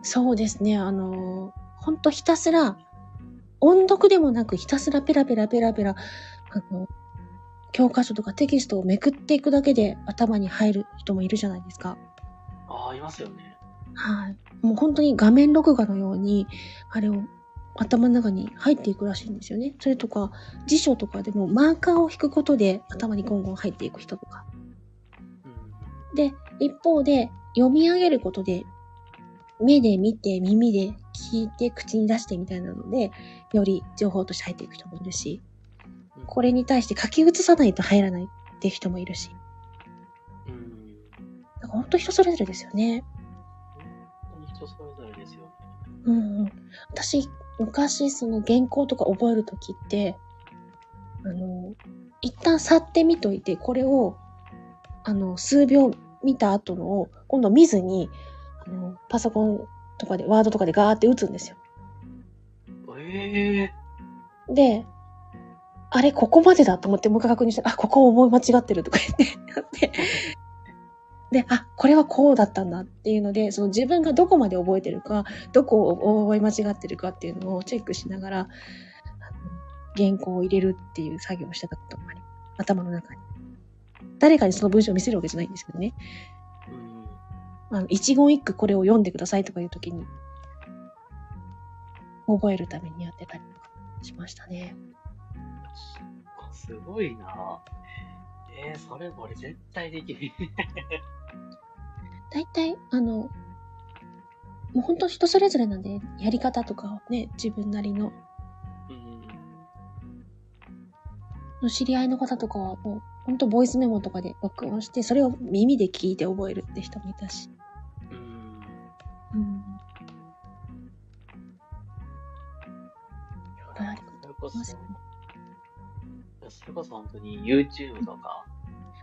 そうですね、あの、ほんとひたすら、音読でもなくひたすらペラペラペラペラ、あの、教科書とかテキストをめくっていくだけで頭に入る人もいるじゃないですか。ああ、いますよね。はい。もう本当に画面録画のように、あれを頭の中に入っていくらしいんですよね。それとか、辞書とかでもマーカーを引くことで頭にゴンゴン入っていく人とか。うん。で、一方で読み上げることで、目で見て、耳で聞いて、口に出してみたいなので、より情報として入っていく人もいるし、これに対して書き写さないと入らないっていう人もいるし。うん。だから本当人それぞれですよね。本当に人それぞれですよね。うんうん。私、昔、その原稿とか覚えるときって、あの、一旦去ってみといて、これを、あの、数秒見た後のを、今度見ずに、あの、パソコンとかで、ワードとかでガーって打つんですよ。ええで、あれ、ここまでだと思ってもう一回確認して、あ、ここ思い間違ってるとか言って、やって、で、あ、これはこうだったんだっていうので、その自分がどこまで覚えてるか、どこを覚え間違ってるかっていうのをチェックしながら、原稿を入れるっていう作業をしてたこともあり、頭の中に。誰かにその文章を見せるわけじゃないんですけどね。うん。あの、一言一句これを読んでくださいとかいうときに、覚えるためにやってたりとかしましたね。すごいなえー、それ俺絶対できる。大体、あの、もう本当人それぞれなんで、やり方とかをね、自分なりの、うん。の知り合いの方とかはもう、本当ボイスメモとかで録音して、それを耳で聞いて覚えるって人もいたし。うん。うん。いろいろありますね。それこそ本当に YouTube とか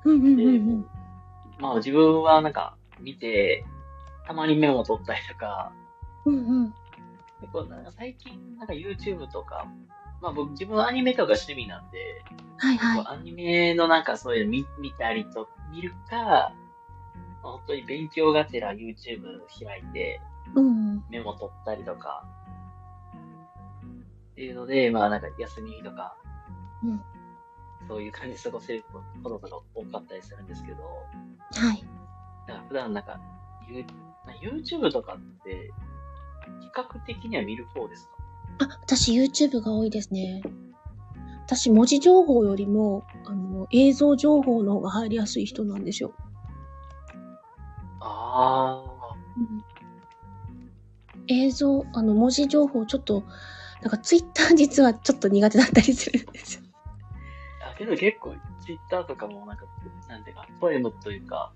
うんうんで、うんうん。まあ自分はなんか見て、たまにメモ取ったりとか、うんうん。結構なんか最近なんか YouTube とか、まあ僕自分はアニメとか趣味なんで、はいはい。アニメのなんかそういうの見見たりと、見るか、まあ本当に勉強がてら YouTube 開いて。メモ取ったりとか、っていうので、まあなんか休みとか、うんそういう感じで過ごせることとか多かったりするんですけど、はい。だから普段なんか、YouTube とかって、比較的には見る方ですか？あ、私 YouTube が多いですね。私文字情報よりも、あの、映像情報の方が入りやすい人なんですよ。あ映像、あの、文字情報ちょっと、なんかツイッター実はちょっと苦手だったりするんですよ。あ。けど結構、Twitter とかもなんか、なんていうか、ポエムというか、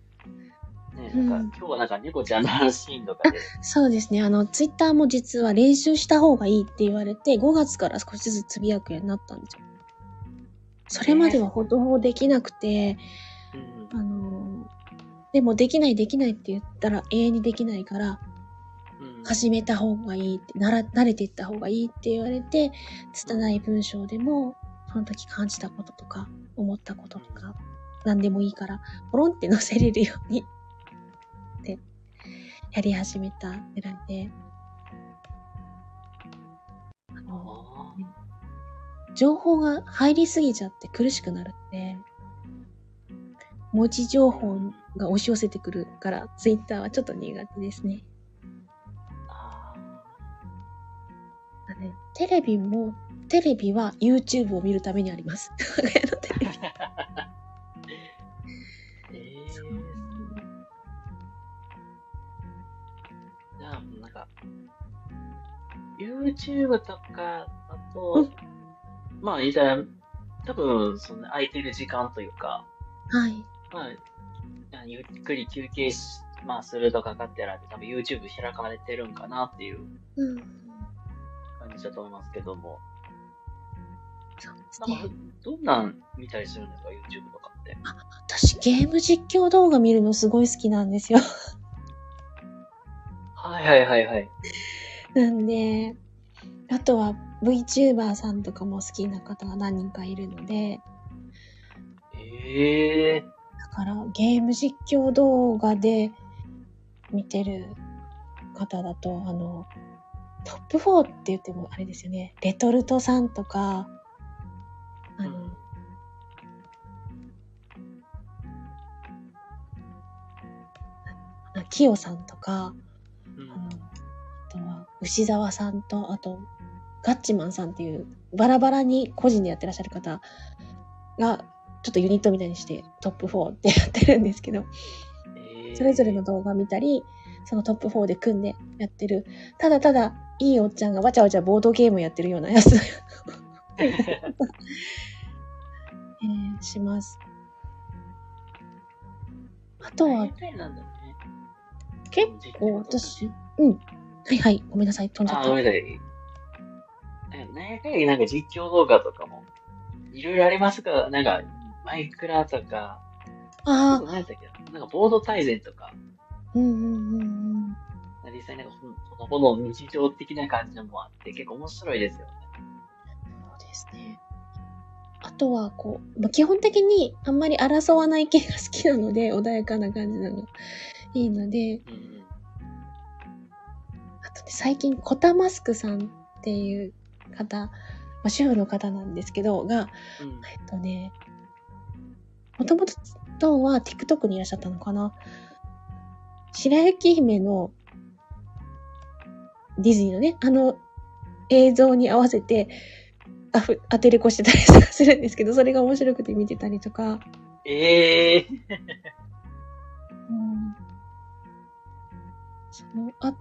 ね、うんなんか、今日はなんか猫ちゃんのシーンとかで、そうですね。あの、ツイッターも実は練習した方がいいって言われて、5月から少しずつつぶやくようになったんですよ。それまではほとほぼできなくて、うんあの、でもできないできないって言ったら永遠にできないから、うん始めた方がいいって、なら、慣れていった方がいいって言われて、拙い文章でも、その時感じたこととか、思ったこととか、何でもいいから、ポロンって載せれるように、って、やり始めたぐらいで、あの、あ情報が入りすぎちゃって苦しくなるんで、文字情報が押し寄せてくるから、ツイッターはちょっと苦手ですね。ああねテレビも、テレビは YouTube を見るためにあります。えー、じゃあ、なんか、YouTube とかだと、まあ、言ったら、多分、その空いてる時間というか、はい。まあ、ゆっくり休憩し、まあ、するとかかってら多分 YouTube 開かれてるんかなっていううん。感じだと思いますけども。そうですなんかね。、どんなん見たりするんですか ?YouTube とかって。私、ゲーム実況動画見るのすごい好きなんですよ。はいはいはいはい。なんで、あとは VTuber さんとかも好きな方が何人かいるので、ええだからゲーム実況動画で見てる方だと、あの、トップ4って言ってもあれですよね。レトルトさんとか、あの、うん。あキヨさんとか、うん。あの、あとは牛沢さんと、あと、ガッチマンさんっていう、バラバラに個人でやってらっしゃる方が、ちょっとユニットみたいにしてトップ4ってやってるんですけど、えー。それぞれの動画見たり、そのトップ4で組んでやってる、ただただいいおっちゃんがわちゃわちゃボードゲームやってるようなやつ、えーします。あとはね。結構私、うん。はいはい、ごめんなさい、飛んじゃあ、った。ごめんなさい。なんやかんやなんか実況動画とかも、いろいろありますか？ら、なんか、マイクラとか、あ何やったっけ？ななんかボード大全とか、あ、うんうんうんうん。実際なんかほのぼの日常的な感じのもあって、結構面白いですよね。ですね。あとは、こう、まあ、基本的にあんまり争わない系が好きなので、穏やかな感じなのいいので。あとね、最近、コタマスクさんっていう方、まあ、主婦の方なんですけど、が、うんえっとね、もともとは TikTok にいらっしゃったのかな白雪姫のディズニーのね、あの映像に合わせてアフアテレコしてたりとかするんですけど、それが面白くて見てたりとか、ええうん。そのあ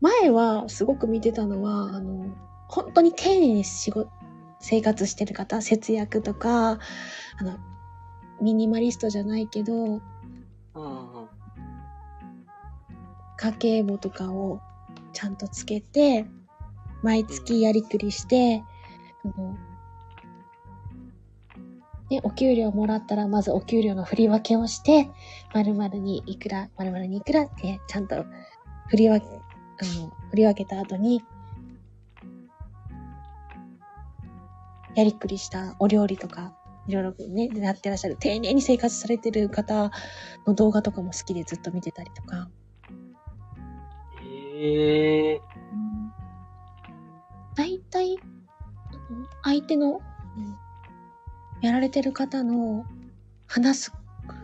前はすごく見てたのは、あの、本当に丁寧に仕事、生活してる方、節約とか、あの、ミニマリストじゃないけど。家計簿とかをちゃんとつけて、毎月やりくりして、あのね、お給料もらったら、まずお給料の振り分けをして、〇〇にいくら、〇〇にいくらって、ちゃんと振り分け、あの、振り分けた後に、やりくりしたお料理とか、いろいろね、やってらっしゃる、丁寧に生活されてる方の動画とかも好きでずっと見てたりとか。ええ大体、相手の、うんやられてる方の話す、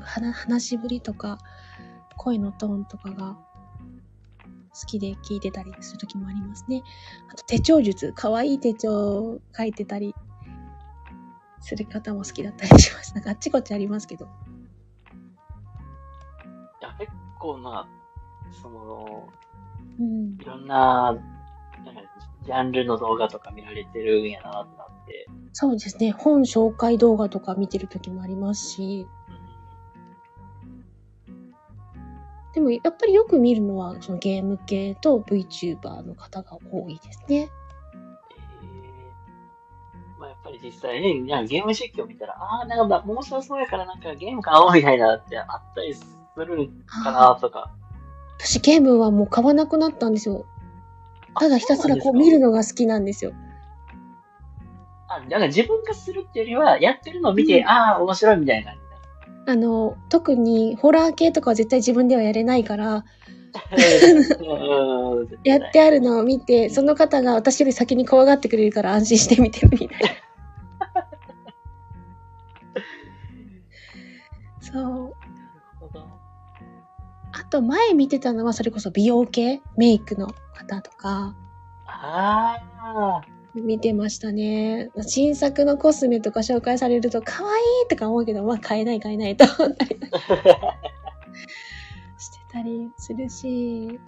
話話しぶりとか、声のトーンとかが好きで聞いてたりする時もありますね。あと手帳術、可愛い手帳書いてたりする方も好きだったりします。なんかあっちこっちありますけど。いや、結構な、その、うんい。ろんな、なんか、ジャンルの動画とか見られてるんやなってそうですね。本紹介動画とか見てる時もありますし、でもやっぱりよく見るのはそのゲーム系と VTuber の方が多いですね。ええまあやっぱり実際ね、なんかゲーム実況見たら、ああ、なんか面白そうやからなんかゲーム買おうみたいなってあったりするかなとか。私ゲームはもう買わなくなったんですよ。ただひたすらこう見るのが好きなんですよ。あ、なんか自分がするっていうよりは、やってるのを見て、うん。ああ、面白いみたいな。感じあの、特にホラー系とかは絶対自分ではやれないから、やってあるのを見て、その方が私より先に怖がってくれるから安心して見てるみたいな。そう。あと前見てたのはそれこそ美容系？メイクの方とか。ああ、見てましたね。新作のコスメとか紹介されると可愛いとか思うけど、まあ買えない買えないと思ったりしてたりするし、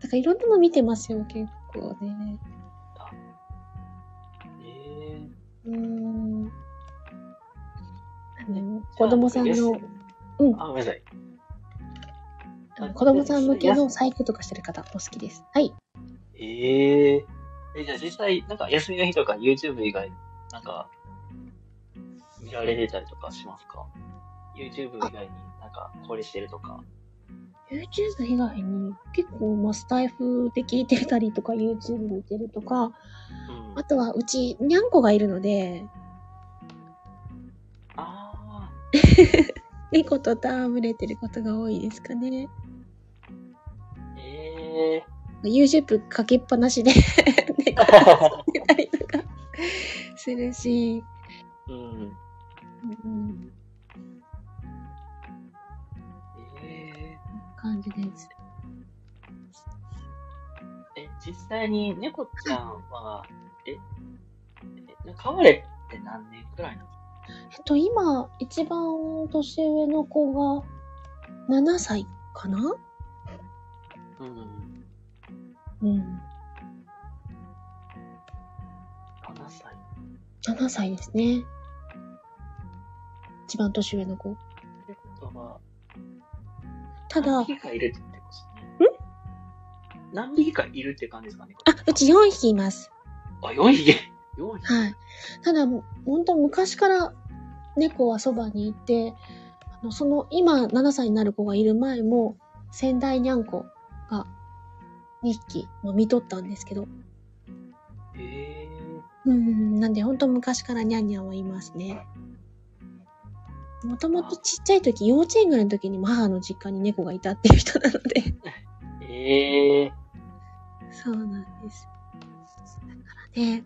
だからいろんなの見てますよ、結構ね。ええうーん。なんの子供さんの、うんあ、ごめんなさい。子供さん向けのサイトとかしてる方お好きです。はい。えええ、じゃあ実際、なんか休みの日とか YouTube 以外、なんか、見られてたりとかしますか ?YouTube 以外になんか、これしてるとか。YouTube 以外に結構、まあ、スタイフで聞いてたりとか、YouTube 見てるとか、うんあ。とはうち、にゃんこがいるので、あ猫 と戯れてることが多いですかね。ー、ええ YouTube かけっぱなしで猫と遊んでたりとかするし、うん。うん、え感じです。ー、え、実際に猫ちゃんは、え、え飼われって何年くらいなの？えっと、今、一番年上の子が7歳かな？うん。うん。7歳。7歳ですね。一番年上の子。ってことは、ただ、何匹かいるってことですね。ん？何匹かいるって感じですかねあ、うち4匹います。あ、4匹 ?4 匹はい。ただ、もう本当昔から猫はそばにいて、あの、その、今7歳になる子がいる前も、仙台にゃんこが2匹、まあ、見とったんですけど、ええうん、なんで本当昔からにゃんにゃんはいますね。もともとちっちゃい時、幼稚園ぐらいの時に母の実家に猫がいたっていう人なので。ええそうなんです。だからね。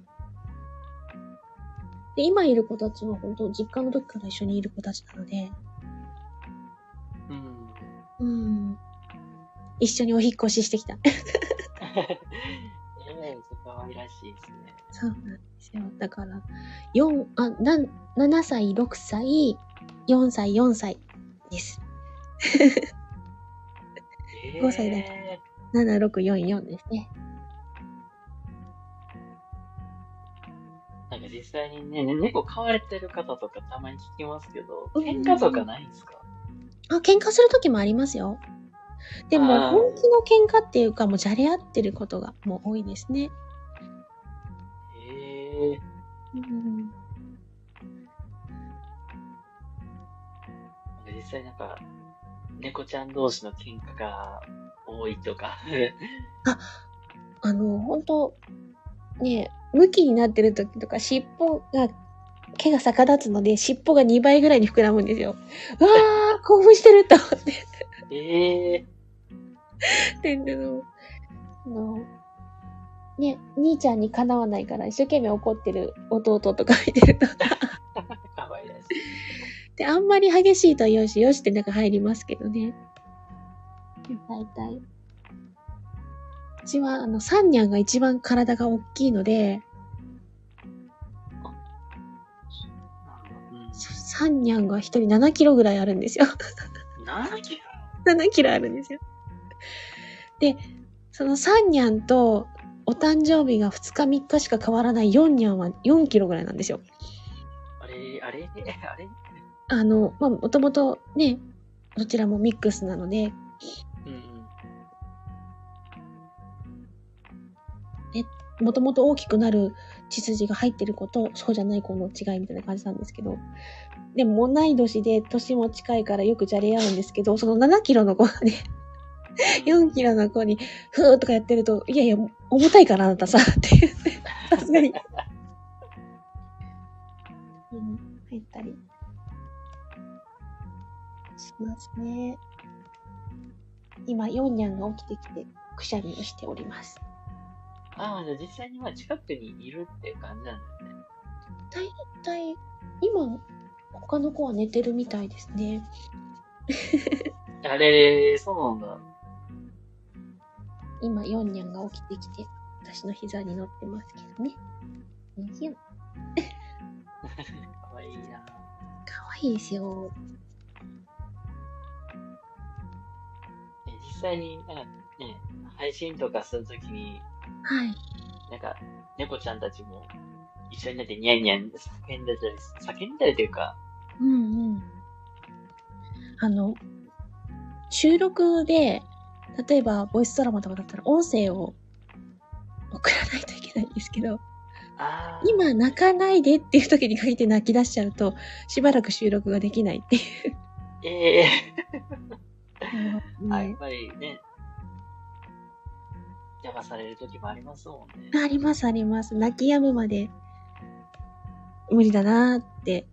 で、今いる子たちは本当実家の時から一緒にいる子たちなので、うん。うん。一緒にお引っ越ししてきた。ええそこは愛らしいですね。そうなんですよ。だから、四あ、なん、7歳、6歳、4歳、4歳です。ええ5歳だけ7、6、4、4ですね。なんか実際にね、ね猫飼われてる方とかたまに聞きますけど、うんうんうん喧嘩とかないんですか？あ、喧嘩する時もありますよ。でも、本気の喧嘩っていうか、もうじゃれ合ってることがもう多いですね。ええうん。実際なんか、猫ちゃん同士の喧嘩が多いとか。あの、本当ね、向きになってる時とか、尻尾が、毛が逆立つので、尻尾が2倍ぐらいに膨らむんですよ。うわー、興奮してると思って。ええで、あの、あのね、兄ちゃんにかなわないから一生懸命怒ってる弟とか見てると。かわいらしい。で、あんまり激しいとよしよしって中入りますけどね。大体。うちは、あの、サンニャンが一番体が大きいので、サンニャンが一人7キロぐらいあるんですよ。7キロ？7キロあるんですよ。で、そのサンニャンとお誕生日が2日3日しか変わらない4ニャンは4キロぐらいなんですよ。あれ、あれ、あれ？あの、まあ、もともとね、どちらもミックスなので、うんうん。もともと大きくなる血筋が入ってる子と、そうじゃない子の違いみたいな感じなんですけど、でも同い年で年も近いからよくじゃれ合うんですけど、その7キロの子がね、4キロの子に、ふーとかやってると、いやいや、重たいからあなたさ、って言って、さすがに。うん、入ったり。しますね。今、ヨンニャンが起きてきて、くしゃみをしております。ああ、じゃあ実際にまあ近くにいるっていう感じなんですね。大体、今、他の子は寝てるみたいですね。あれ、そうなんだ。今、ヨンニャンが起きてきて、私の膝に乗ってますけどね。にひゅん。かわいいな。かわいいですよ。え実際になんかね、配信とかするときに、はい。なんか、猫ちゃんたちも一緒になってニャンニャン叫んでたり、叫んだりというか、うんうん。あの、収録で、例えば、ボイスドラマとかだったら、音声を送らないといけないんですけど。今泣かないでっていう時に限って泣き出しちゃうと、しばらく収録ができないっていう。ええうんあやっぱりね、邪魔される時もありますもんね。ありますあります。泣き止むまで無理だなーって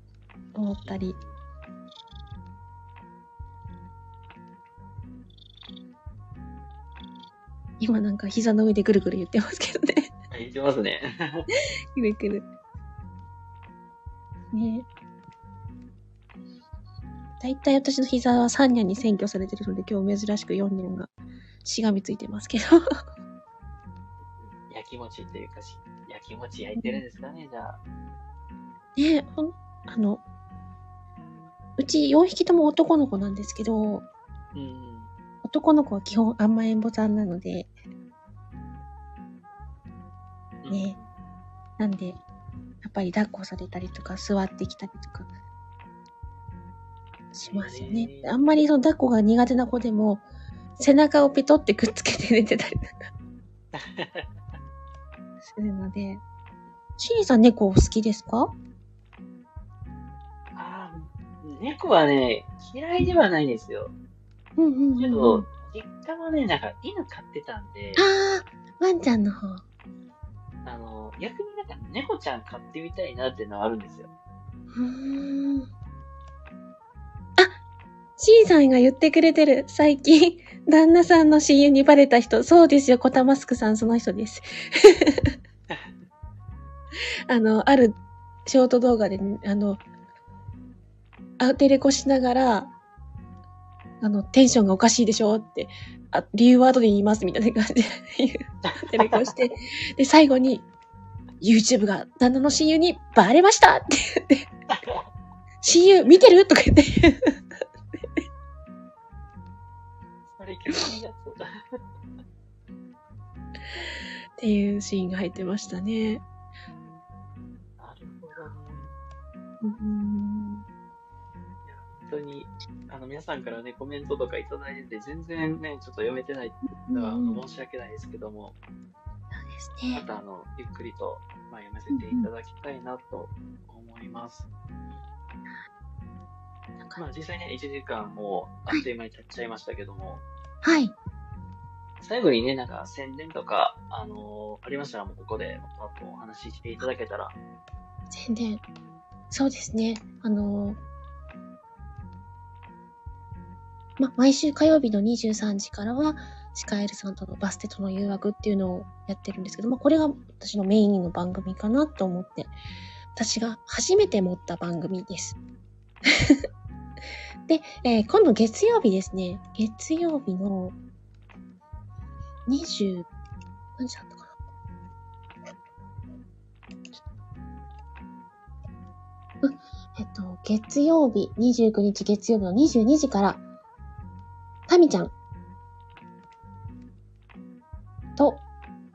思ったり。今なんか膝の上でぐるぐる言ってますけどね。あ言ってますね。ぐるぐる。ねだいたい私の膝は3年に占拠されてるので、今日珍しく4年がしがみついてますけど。焼き餅っていうかし、焼き餅焼いてるんですかね、じゃあ。ねほん、あの、うち4匹とも男の子なんですけど、うん。男の子は基本甘えんぼさんなので、ね。なんで、やっぱり抱っこされたりとか座ってきたりとかしますよね。あんまりその抱っこが苦手な子でも、背中をペトってくっつけて寝てたりとかするので、シーさん猫お好きですか？ああ、猫はね、嫌いではないんですよ。うんうんうん、うん。けど、実家はね、なんか犬飼ってたんで、あー、ワンちゃんの方。あの、逆になんか猫ちゃん飼ってみたいなっていうのはあるんですよ。うーん。あ、シーさんが言ってくれてる。最近、旦那さんの親友にバレた人。そうですよ、コタマスクさん、その人です。あの、あるショート動画で、あの、アテレコしながら、あの、テンションがおかしいでしょって、あ、理由は後で言います、みたいな感じで 言う、アテレコして、で、最後に、YouTube が旦那の親友にバレましたって言って、親友見てるとか言って、それ。っていうシーンが入ってましたね。なるほどね。うん。本当に、あの、皆さんからね、コメントとかいただいてて、全然ね、ちょっと読めてないのは、あの申し訳ないですけども、そうですね。また、あの、ゆっくりと、まあ、読ませていただきたいなと思います。まあ、実際ね、1時間もう、あっという間に経っちゃいましたけども、はい。最後にね、なんか宣伝とか、あのーありましたらもうここで、またお話ししていただけたら、宣伝。そうですね。あのーまあ、毎週火曜日の23時からは、シカエルさんとのバステとの誘惑っていうのをやってるんですけど、まあ、これが私のメインの番組かなと思って、私が初めて持った番組です。で、えー今度月曜日ですね。月曜日の20、何時だったかなえっと、月曜日、29日月曜日の22時から、タミちゃんと、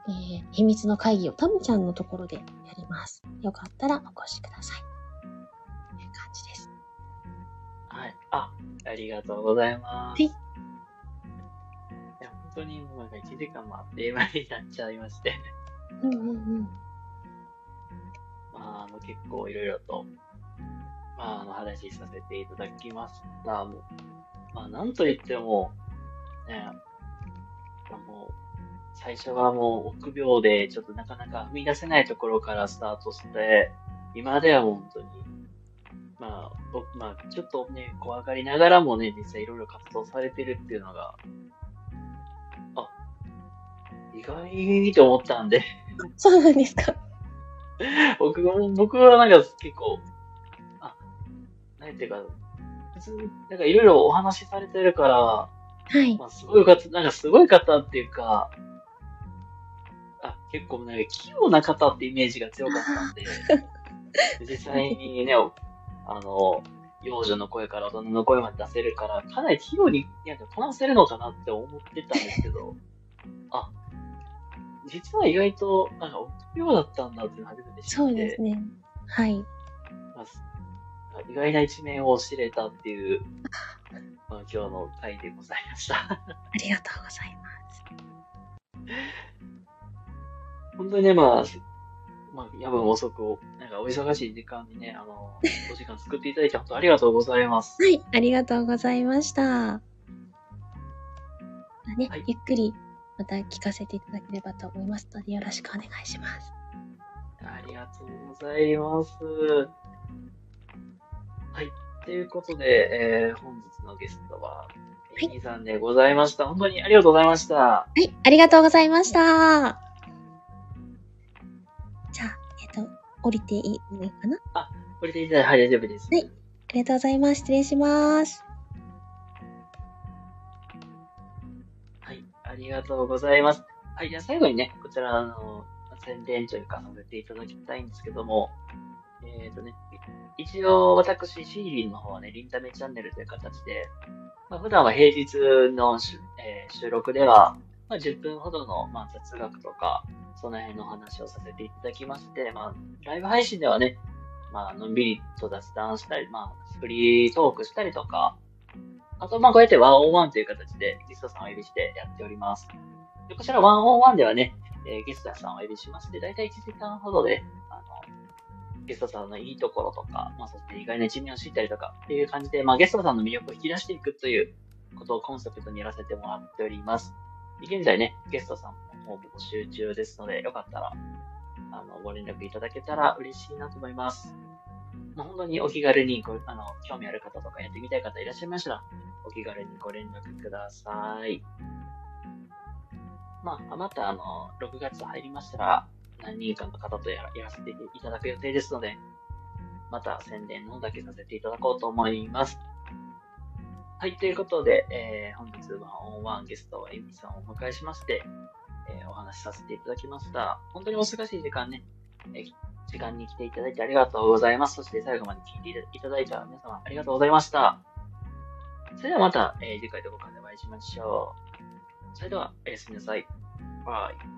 えー秘密の会議をタミちゃんのところでやります。よかったらお越しください。という感じです。はい。あ、ありがとうございます。はいいや、本当にもうなんか1時間もあっという間になっちゃいまして、うんうんうん。まあ、あの、結構いろいろと、まあ、あの、話しさせていただきました。もう、まあ、なんといっても、ね、もう、最初はもう臆病で、ちょっとなかなか踏み出せないところからスタートして、今では本当に、まあ、僕、まあ、ちょっとね、怖がりながらもね、実際いろいろ活動されてるっていうのが、あ、意外と思ったんで、そうなんですか。僕も、僕はなんか結構、あ、なんていうか、普なんかいろいろお話しされてるから、はい。まあ、すごい方、なんかすごい方っていうか、あ、結構なんか器用な方ってイメージが強かったんで、実際にね、あの、幼女の声から大人の声まで出せるから、かなり器用になんかこなせるのかなって思ってたんですけど、あ、実は意外と、なんか臆病だったんだっていうのを初めて知って、そうですね。はい。意外な一面を知れたっていう、まあ、今日の回でございました。ありがとうございます。本当にね、まあ、まあ、夜分遅く、なんかお忙しい時間にね、あの、お時間作っていただいて本当ありがとうございます。はい、ありがとうございました。まあね、はいゆっくりまた聞かせていただければと思いますので、よろしくお願いします。ありがとうございます。はい。ということで、えー、本日のゲストは、いエミさんでございました。本当にありがとうございました。はい、ありがとうございました。じゃあ、えっ、と、降りていいのかな？これでいただいて、はい、大丈夫です。はいありがとうございます。失礼します。はい、ありがとうございます。はい、じゃあ最後にね、こちらの宣伝というかさせていただきたいんですけども、えっ、ー、とね、一応私、シーリンの方はね、リンタメチャンネルという形で、まあ、普段は平日の、えー収録では、まあ、10分ほどの、まあ、雑学とか、その辺の話をさせていただきまして、まあ、ライブ配信ではね、まあ、のんびりと雑談したり、まあ、フリートークしたりとか、あと、まあ、こうやってワンオンワンという形でゲストさんをお呼びしてやっております。でこちらワンオンワンではね、えーゲストさんをお呼びしまして、だいたい1時間ほどで、あの、ゲストさんのいいところとか、まあ、そして意外な一面を知ったりとかっていう感じで、まあ、ゲストさんの魅力を引き出していくということをコンセプトにやらせてもらっております。現在ね、ゲストさんも募集中ですので、よかったら、あの、ご連絡いただけたら嬉しいなと思います。まあ、本当にお気軽にご、あの、興味ある方とかやってみたい方いらっしゃいましたら、お気軽にご連絡ください。まあ、また、あの、6月入りましたら、何人かの方とやらせていただく予定ですので、また宣伝のだけさせていただこうと思います。はい、ということで、えー、本日はオンワンゲストはエミさんをお迎えしまして、えーお話しさせていただきました。本当にお忙しい時間ね、えー時間に来ていただいてありがとうございます。そして最後まで聞いていただいた皆様ありがとうございました。それではまた、えー次回どこかでお会いしましょう。それでは、おやすみなさい。バイ。